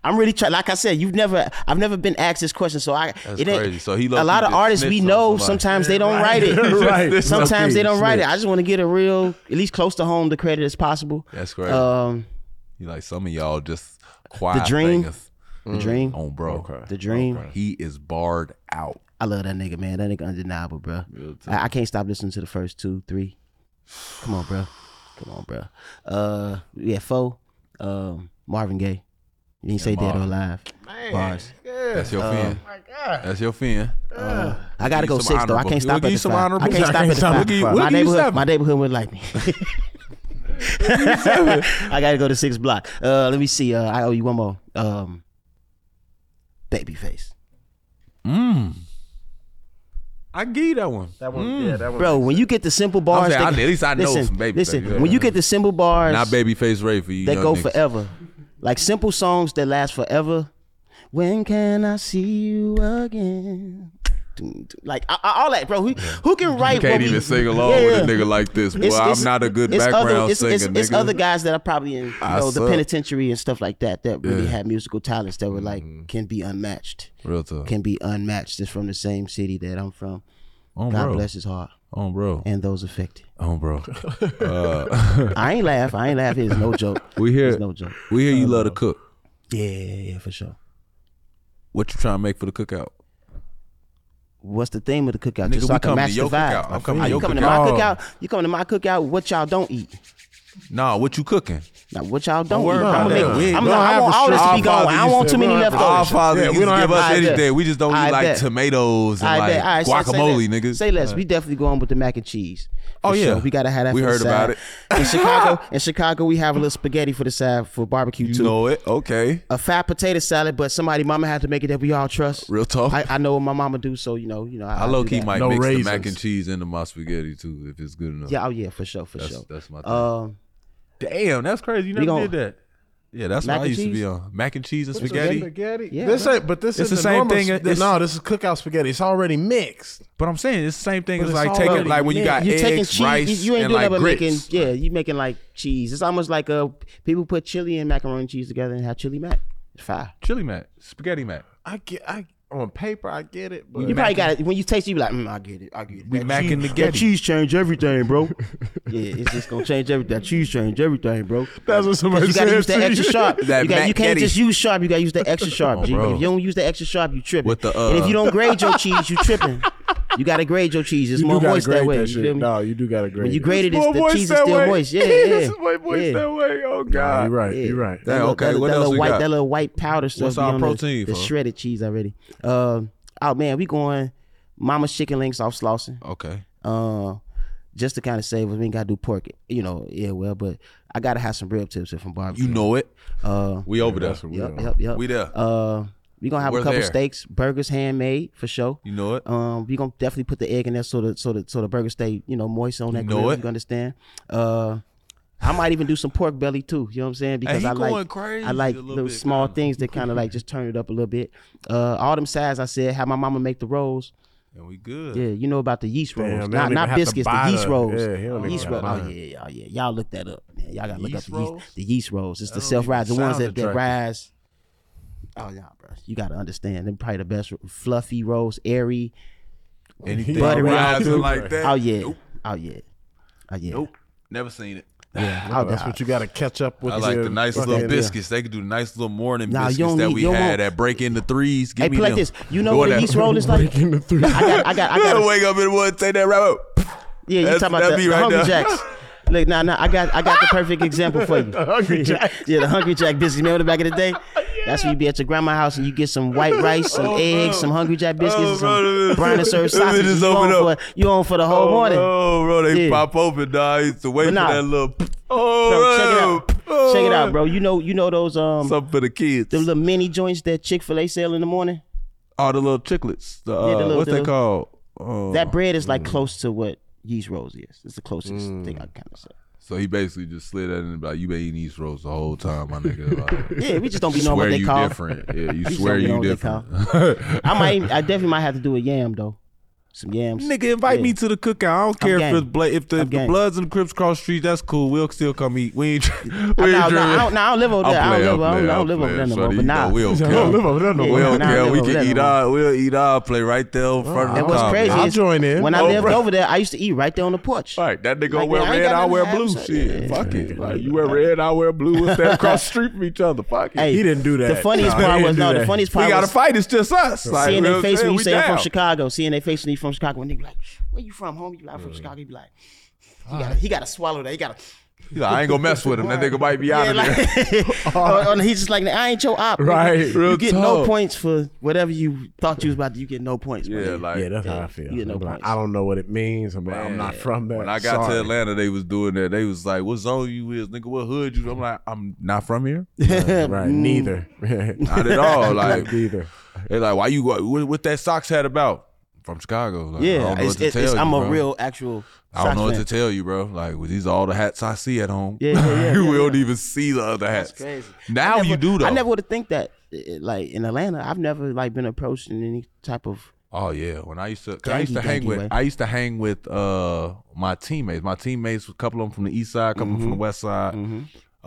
I'm really trying. Like I said, you've never, I've never been asked this question, so I. That's it ain't- crazy. So he a lot of artists we know somebody. sometimes they don't write it. right. Sometimes they don't write it. I just want to get a real, at least close to home, the credit as possible. That's crazy. Um, you like some of y'all just quiet the dream, singers the dream, on bro. the dream. He is barred out. I love that nigga, man. That nigga undeniable, bro. I, I can't stop listening to the first two, three. Come on, bro. Come on, bro. Uh, yeah, four. Um, Marvin Gaye. You didn't say dead or Marvin. alive. Bars. That's your fin. My God. That's your fin. I gotta go some six though. I can't we'll stop give at you the some five. I honorable- can't I stop can't at the stop five. at the five. My We'll give you neighborhood, my neighborhood would like me. I gotta go to six block. Uh, let me see. Uh, I owe you one more. Um, Babyface, Mm. I give you that one. That one, yeah, that one. bro. When you get the simple bars, saying, they- I- at least I know listen, some Babyface, Listen, yeah. when you get the simple bars, Not babyface Ray for you. they go niggas. forever. Like simple songs that last forever. When can I see you again? Like all that, bro. Who, who can write? You Can't what we- even sing along Yeah, with a nigga like this. Boy, It's- it's- I'm not a good background other, it's, singer, it's, it's other guys that are probably in you know, the penitentiary and stuff like that that really Yeah. had musical talents that were like Mm-hmm. can be unmatched. Real talk. Can be unmatched. It's from the same city that I'm from. Oh, God bro. bless his heart Oh, bro. and those affected. Oh, bro. Uh, I ain't laugh. I ain't laugh. It's no joke. we hear It's no joke. we hear you love to cook. Yeah, yeah, yeah, for sure. What you trying to make for the cookout? What's the theme of the cookout? Nigga, Just so I can match the your vibe. cookout. I'm coming Are to you coming to my cookout. cookout? You coming to my cookout? What y'all don't eat? Nah, what you cooking? Now, what y'all don't worry eat? about I'm that. gonna We make. ain't I'm gonna I want all this to be going. father I don't want too many we don't have- Our leftovers. father Yeah, we don't give have- us I bet. anything. We just don't I eat like bet. tomatoes and I like bet. All right, so say guacamole, less. niggas. Say less. We definitely going with the mac and cheese. Oh, yeah. sure. we gotta have that. We for the heard about side. it. In Chicago, in Chicago, we have a little spaghetti for the side for barbecue You too. know it. Okay. A fat potato salad, but somebody mama had to make it that we all trust. Real talk. I, I know what my mama do, so you know, you know. I, I low key that. might No mix the mac and cheese into my spaghetti too if it's good enough. Yeah, oh yeah, for sure, for That's- sure. that's my thing. Um, Damn, that's crazy. You We never gon- did that. Yeah, that's Mac what I and used to be on. Mac and cheese and Spaghetti. spaghetti. Yeah, this ain't, but this It's is the same thing, Normal, it's- no, this is cookout spaghetti. It's already mixed. But I'm saying it's the same thing But as like taking like when you got you taking eggs, cheese. rice, you, you ain't and doing like nothing but grits. making. Yeah, you making like cheese. It's almost like uh people put chili and macaroni and cheese together and have chili mac. It's fire. Chili mac, spaghetti mac. I get, I on paper, I get it, but You probably got it when you taste it. You be like, mm, I get it. I get it. We macking cheese, the That Getty. cheese change everything, bro. yeah, it's just gonna change everything. That cheese change everything, bro. that's what somebody You gotta use the to extra you. sharp. That you, got, you can't Getty. just use sharp. You gotta use the extra sharp. G. bro. If you don't use the extra sharp, you tripping. With the, and if uh, you don't grade your cheese, you tripping. You gotta grade your cheese. It's You more gotta moist grade that way. that you shit. feel me? No, you do gotta grade. When you it. grade it, it's, the cheese is still moist. Yeah, this yeah. is way moist yeah. that way. Oh Nah, god. you're right. You're right. That little- okay, that, what that else little we white, got? That little white powder stuff. What's our the- protein The, shredded cheese already. Um, oh man, we going Mama's chicken links off Slauson. Okay. Uh, just to kind of save us, we ain't gotta do pork. You know, yeah, well, but I gotta have some rib tips if I'm barbecue. You know it. Uh, We over there. That's what we yep, yep, yep. We there. Uh, we gonna have We're a couple there. steaks, burgers handmade for sure. You know it. Um, we gonna definitely put the egg in there so the so the so the burger stay you know moist on that You know grill. it. You understand? Uh, I might even do some pork belly too. You know what I'm saying? Because he I like going crazy I like a little bit, small kinda. things that kind of like just turn it up a little bit. Uh, all them sides I said, have my mama make the rolls. And we good. Yeah, you know about the yeast Damn, rolls, not don't not even have to biscuits, the yeast rolls. yeah, he yeast rolls. Oh yeah, yeah, oh yeah. Y'all look that up. Man. Y'all gotta look Yeast up the yeast, rolls? the yeast rolls. It's the That don't self rise, the ones that, that attractive. rise. Oh yeah, bro. You gotta understand. They're probably the best fluffy rolls, airy. Anything Buttery rising out. like that? Oh yeah. Nope. Oh yeah. Oh yeah. Nope. Never seen it. Yeah. That's nah. what you got to catch up with. I like the nice fucking- little biscuits. They could do nice little morning Nah, biscuits that need- we had want- that break into threes. Give Hey, me play like them. this. You know what a that- yeast roll is like? Breaking the three. I got, I got, I got. Wake up in the morning, take that rabbit. Yeah, you talking about that'd the, be the right Hungry there. Jacks. Look, nah, nah, I got, I got the perfect example for you. the Hungry Jacks. yeah, the Hungry Jack biscuits. Remember the back of the day? That's when you be at your grandma's house and you get some white rice, some Oh, eggs, bro. some Hungry Jack biscuits, Oh, and bro, some brown and served sausages. You on, for, you on for the whole oh, morning. Oh, bro, they Yeah. pop open, dog. I used to wait for that little. Oh, Bro, Oh, check it out. oh, Check it out, bro. You know, you know those um, Something for the kids. the little mini joints that Chick Fil A sell in the morning. All the little chiclets. The, uh, Yeah, the little- what's the they called? Oh. That bread is like close to what yeast rolls is. It's the closest thing I can kind of say. So he basically just slid that in and be like, you been eating East Rolls the whole time, my nigga. Like, Yeah, we just don't be knowing what they you call. different. Yeah, you just swear you different. I might, I definitely might have to do a yam though. Some yams. Nigga, invite Yeah. me to the cookout. I don't care if it's bla- if the, if the. Bloods and the Crips cross street. That's cool. We'll still come eat. We ain't. We ain't I, no, no, I don't, no, I don't live over there. I don't live, I I'm don't, I don't live over there no more. But you nah, we don't I care. don't live over there no more. We don't care. We can eat no more. our. We'll eat our play right there in front of the And what's car. crazy I'll is join in. when I Oh, lived over there, I used to eat right there on the porch. Right, that nigga Like, wear man, I ain't red, I nothing wear blue. Shit, fuck it. Like you wear red, I wear blue. We'll stand across the street from each other. Fuck it. He didn't do that. The funniest part was no. The that. funniest we part got to fight. It's just us. Like, seeing their face when you say I'm from. Chicago. Seeing their face when you from Chicago, when they be like, "Where you from, homie?" You be like, "I'm from Chicago." You be like, "He got, he got to swallow that. He got to." He's like, I ain't gonna mess with him. That nigga might be out Yeah, of there. like, or- or he's just like, I ain't your op. nigga. Right. Real You get no points for whatever you thought you was about to. You get no points. bro. Yeah, like yeah, that's how I feel. you get no I'm like. I don't know what it means. I'm, like, I'm not from there. When I got to Atlanta, they was doing that. They was like, "What zone you is, nigga? What hood you?" I'm like, "I'm not from here, right? Neither. not at all." Like, neither. they like, "Why you go? What, what that socks hat about?" From Chicago. Like, Yeah, it's, it's, it's, you, I'm a real actual. I don't know what fan. to tell you, bro. Like, well, these are all the hats I see at home. Yeah, yeah, yeah, we yeah, don't yeah. even see the other hats. That's crazy. Now never- you do though. I never would have think that. Like in Atlanta, I've never like been approached in any type of. Oh yeah, when I used to, cause I used to hang with, way. I used to hang with uh my teammates. My teammates, a couple of them from the east side, a couple from the west side.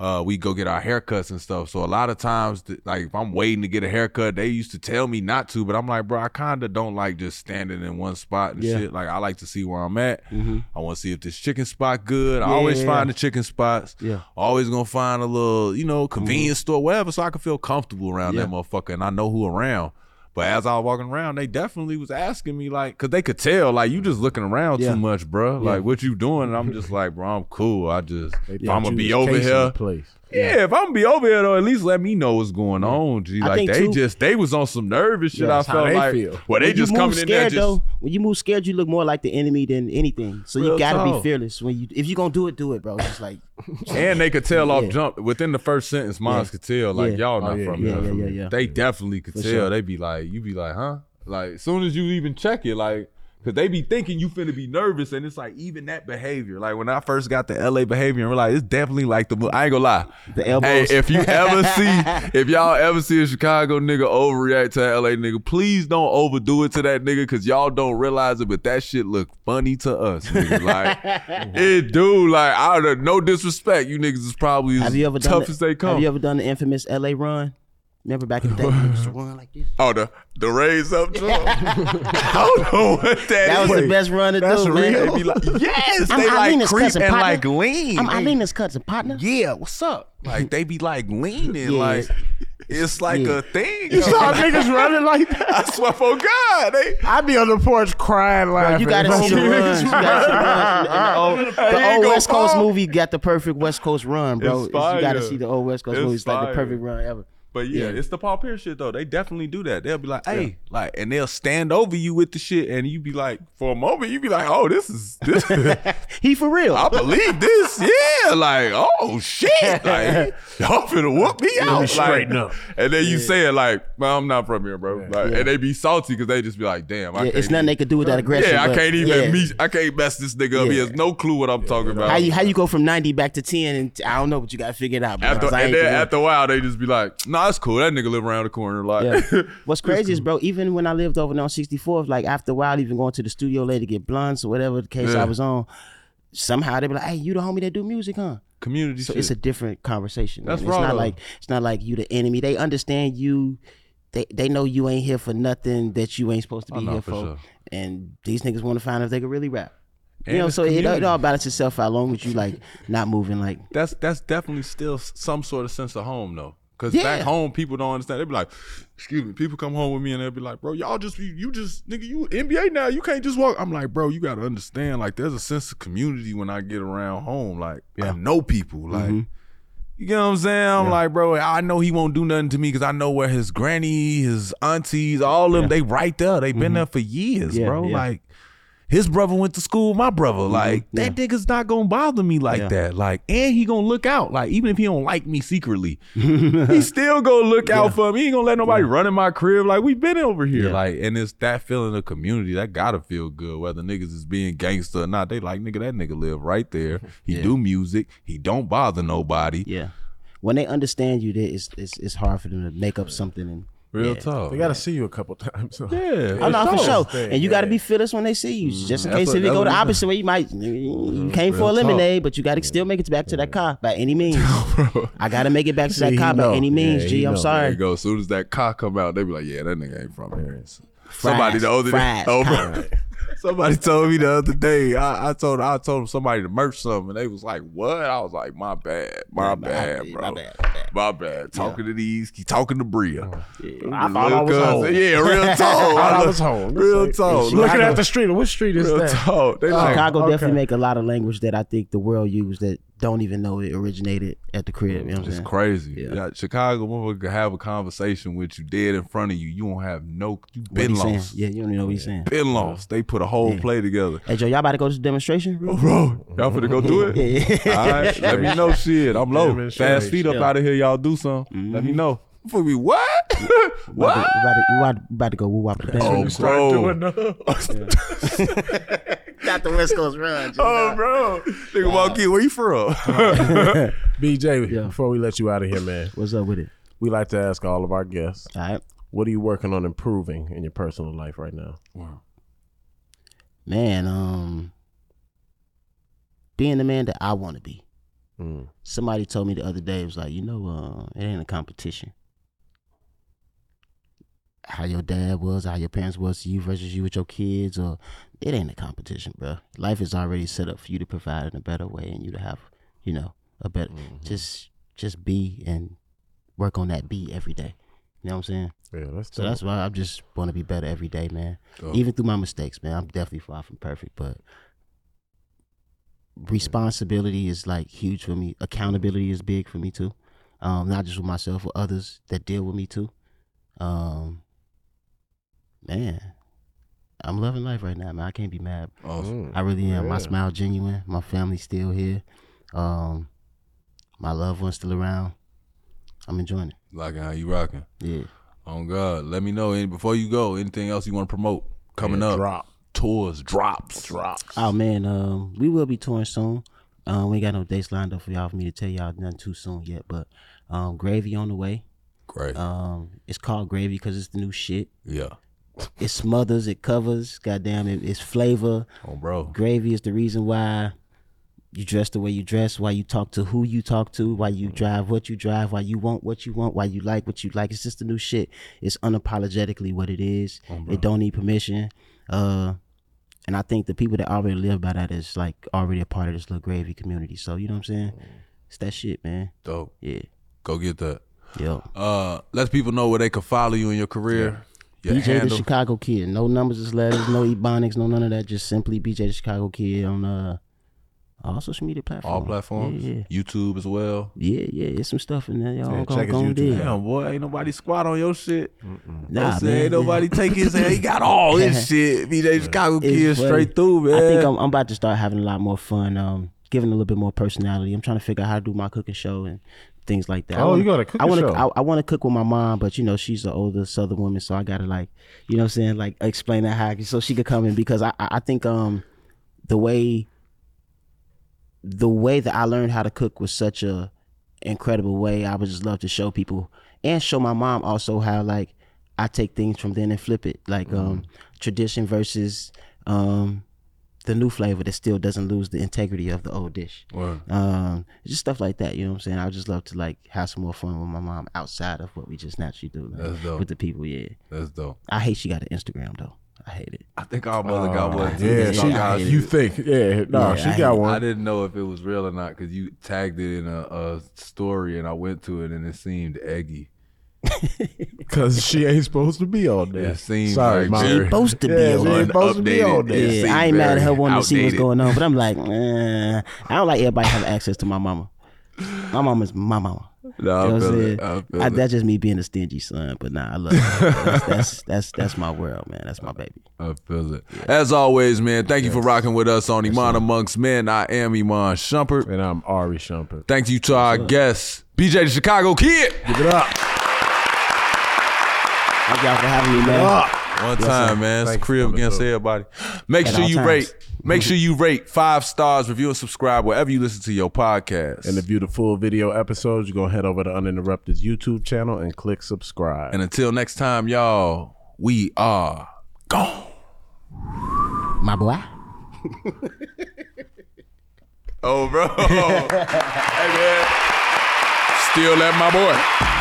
Uh, we go get our haircuts and stuff. So a lot of times, like if I'm waiting to get a haircut, they used to tell me not to, but I'm like, bro, I kind of don't like just standing in one spot and Yeah. shit. Like I like to see where I'm at. I want to see if this chicken spot good. I always Yeah. find the chicken spots. Yeah. Always gonna find a little, you know, convenience store, whatever, so I can feel comfortable around that motherfucker and I know who around. But as I was walking around, they definitely was asking me like, cause they could tell like you just looking around Yeah. too much, bro. Like what you doing? And I'm just like, bro, I'm cool. I just if I'm gonna be over here. Place. Yeah, if I'm gonna be over here though, at least let me know what's going on. G, like they too- just they was on some nervous shit. Yeah, I felt like, feel. well, they When just coming in there scared just. though. When you move scared, you look more like the enemy than anything. So you gotta talk. be fearless when you. If you gonna do it, do it, bro. Just like And they could tell off jump within the first sentence. Mines Yeah. could tell like Yeah. y'all Oh, not yeah, from yeah, here. yeah, yeah, yeah. They definitely could For tell. sure. They be like, you be like, huh? Like as soon as you even check it, like. Cause they be thinking you finna be nervous, and it's like even that behavior. Like when I first got the LA behavior, and we're like, it's definitely like the. I ain't gonna lie. The elbows. Hey, if you ever see, if y'all ever see a Chicago nigga overreact to a LA nigga, please don't overdo it to that nigga, cause y'all don't realize it, but that shit look funny to us. Nigga. Like it do. Like out of no disrespect, you niggas is probably as have you ever done tough the, as they come. Have you ever done the infamous LA run? Remember back in the day, you used run like this. Oh, the the raise up jump. I don't know what that That was the best run to that's do, man. real? They be like, yes, I'm they like creep cousin, and partner. like lean. I'm They- Alina's cousin, partner. yeah, what's up? Like they be like leaning, Yeah. like it's like Yeah. a thing. You saw niggas running like that? I swear for God, they I'd be on the porch crying, Bro, you gotta see the runs. You gotta see the runs. And the old, the old West Coast Paul. movie got the perfect West Coast run, bro. It's It's- you gotta see the old West Coast It's movie. It's like the perfect run ever. But yeah, Yeah. it's the Paul Pierce shit though. They definitely do that. They'll be like, "Hey," like, and they'll stand over you with the shit, and you be like, for a moment, you be like, "Oh, this is this." He for real. I believe this. Yeah, like, oh shit, like y'all finna whoop me out. straighten like, up. And then you say it like, "Well, I'm not from here, bro." Like, and they be salty because they just be like, "Damn, I can't it's nothing they even- could do with that aggression. Yeah, I can't even yeah. meet. I can't mess this nigga up. He has no clue what I'm talking about. How you how you go from ninety back to ten and I don't know, but you gotta figure it out. Bro, after, 'cause I and then after a while, they just be like, "Nah, it's cool. That nigga live around the corner." Like, Yeah. What's crazy is, bro, even when I lived over there on 64th, like after a while, even going to the studio later to get blunts or whatever the case Yeah. I was on, somehow they'd be like, hey, you the homie that do music, huh? community So shit. it's a different conversation. That's man. It's not though. like it's not like you the enemy. They understand you. They they know you ain't here for nothing that you ain't supposed to be Oh, no, here for for. sure. And these niggas want to find out if they can really rap. And you know, so it, it all balances itself out. Long as you like not moving like that's that's definitely still some sort of sense of home though. Cause Yeah. back home people don't understand. They'd be like, excuse me, people come home with me and they'll be like, bro, y'all just you, you just nigga, you NBA now. You can't just walk. I'm like, bro, you gotta understand, like there's a sense of community when I get around home. Like I know people. Like mm-hmm. you get what I'm saying? I'm like, bro, I know he won't do nothing to me because I know where his granny, his aunties, all of them, they right there. They been mm-hmm. there for years, Yeah, bro. yeah. Like his brother went to school with my brother. Mm-hmm. Like that nigga's not gonna bother me like Yeah. that. Like, and he gonna look out. Like, even if he don't like me secretly, he still gonna look out for me. He ain't gonna let nobody run in my crib. Like we been over here. Yeah. Like, and it's that feeling of community that gotta feel good, whether niggas is being gangster or not. They like nigga, that nigga live right there. He Yeah. do music. He don't bother nobody. yeah. When they understand you, it's, it's it's hard for them to make up something and Real yeah. talk. They got to see you a couple times. So. yeah. Oh no, for sure. Thing, And you got to yeah. be fearless when they see you, mm-hmm. just in That's case what- if it go the opposite way, you might you mm-hmm. came for Real a talk. lemonade, but you got to still make it back to that car by any means. I got to make it back to See, that car know. by any means. Yeah, G, he I'm know. There sorry. you go. As soon as that car come out, they be like, "Yeah, that nigga ain't from here." Somebody Fries, the other day, fries, oh, car. bro. Somebody told me the other day. I, I told I told them somebody to merch something, and they was like, "What?" I was like, "My bad, my, bad, my bro, bad, my bad. my bad." Talking to these, keep talking to Bria. I thought I was Little home. Yeah, real talk. thought I was home. Real It's talk. Looking at the street. What street is real that? talk. They oh, like, Chicago okay. definitely make a lot of language that I think the world use that don't even know it originated at the crib. You know It's crazy. Yeah. Yeah. Chicago motherfucker could have a conversation with you dead in front of you. You won't have no you been he saying? lost. Yeah, you don't even know what he's saying. Been lost. They put a whole Yeah. play together. Hey Joe, y'all about to go to the demonstration? Bro? Bro, y'all finna go do it? Yeah, yeah. All right, let me know shit. I'm low. Fast feet up out of here, y'all do something. Let me mm-hmm. know. For me, what? We about, what? we, about to, we about to- we about to go woo wop the band. Oh, bro. doing Got the West Coast run. Oh, bro. Nigga, walk in. Where you from? BJ, Yeah. before we let you out of here, man, What's up with it? we like to ask all of our guests, All right, what are you working on improving in your personal life right now? Wow. Man. Um, being the man that I want to be. Mm. Somebody told me the other day, it was like, you know, uh, it ain't a competition. How your dad was, how your parents was to you versus you with your kids, or it ain't a competition, bro. Life is already set up for you to provide in a better way, and you to have, you know, a better. Just, just be and work on that be every day. You know what I'm saying? Yeah, that's So dope. that's why I'm just want to be better every day, man. Dope. Even through my mistakes, man. I'm definitely far from perfect, but responsibility is like huge for me. Accountability is big for me too. Um, not just with myself, with others that deal with me too. Um, man, I'm loving life right now, man. I can't be mad. Awesome. I really am. My smile genuine. My family's still here. Um, my loved ones still around. I'm enjoying it. Liking how you rocking. Yeah. On God. Let me know. And before you go, anything else you want to promote coming Yeah, up? Drop. Tours, drops. Drops. Oh man, um, we will be touring soon. Um, we ain't got no dates lined up for y'all for me to tell y'all nothing too soon yet, but um, Gravy on the way. Great. Um, it's called Gravy because it's the new shit. yeah. It smothers, it covers. Goddamn, it, it's flavor. Oh, bro. Gravy is the reason why you dress the way you dress, why you talk to who you talk to, why you drive what you drive, why you want what you want, why you like what you like. It's just the new shit. It's unapologetically what it is. it don't need permission. Uh, and I think the people that already live by that is like already a part of this little gravy community. So you know what I'm saying? It's that shit, man. Dope. Yeah. Go get that. Yo. Uh, let people know where they can follow you in your career. Your BJ the. Chicago Kid. No numbers just letters, no ebonics, no none of that. Just simply BJ the Chicago Kid on uh all social media platforms. All platforms. Yeah, YouTube as well. yeah, yeah. It's some stuff in there. Y'all Yeah, go, check his go YouTube dig. Damn, boy, ain't nobody squat on your shit. Nah, Say, man. ain't nobody take his hand. He got all his shit. BJ Chicago It's Kid funny. straight through, man. I think I'm, I'm about to start having a lot more fun. Um, giving a little bit more personality. I'm trying to figure out how to do my cooking show and things like that. Oh, wanna- you got a cooking I wanna, show. I, I want to cook with my mom, but you know she's an older Southern woman, so I gotta like, you know, what I'm saying like explain that how so she could come in because I I think um the way the way that I learned how to cook was such a incredible way. I would just love to show people and show my mom also how like I take things from then and flip it, like um tradition versus um the new flavor that still doesn't lose the integrity of the old dish. Word. Um, just stuff like that. You know what I'm saying? I would just love to like have some more fun with my mom outside of what we just naturally do like, That's dope. with the people. Yeah, That's dope. I hate she got an Instagram though. I hate it. I think our mother got one. Yeah, Yeah, she, I hate it. you think? Yeah, no, Yeah, she I got hate it. one. I didn't know if it was real or not because you tagged it in a, a story and I went to it and it seemed eggy. Because she ain't supposed to be on there. It seemed Sorry, like She very- ain't supposed to be Yeah, on she there. ain't supposed to be Updated. on there. Yeah, I ain't mad at her very wanting to see what's going on, but I'm like, eh, I don't like everybody having access to my mama. My mama's my mama. No, You know I what I'm feel saying? it. I feel I- it. that's just me being a stingy son, but nah, I love her. that's, that's that's that's my world, man. That's my baby. I feel it. As always, man, thank you for rocking with us on Iman Amongst Men. I am Iman Shumpert. And I'm Ari Shumpert. Thank you to our guests, BJ the Chicago Kid. Give it up. Thank y'all for having me, man. One time, man. It's Thanks crib against through. everybody. Make At sure you times. rate. Make sure you rate five stars, review and subscribe wherever you listen to your podcast. And to view the full video episodes, you're going to head over to Uninterrupted's YouTube channel and click subscribe. and until next time, y'all, we are gone. My boy. Oh, bro. hey, man. Still at my boy.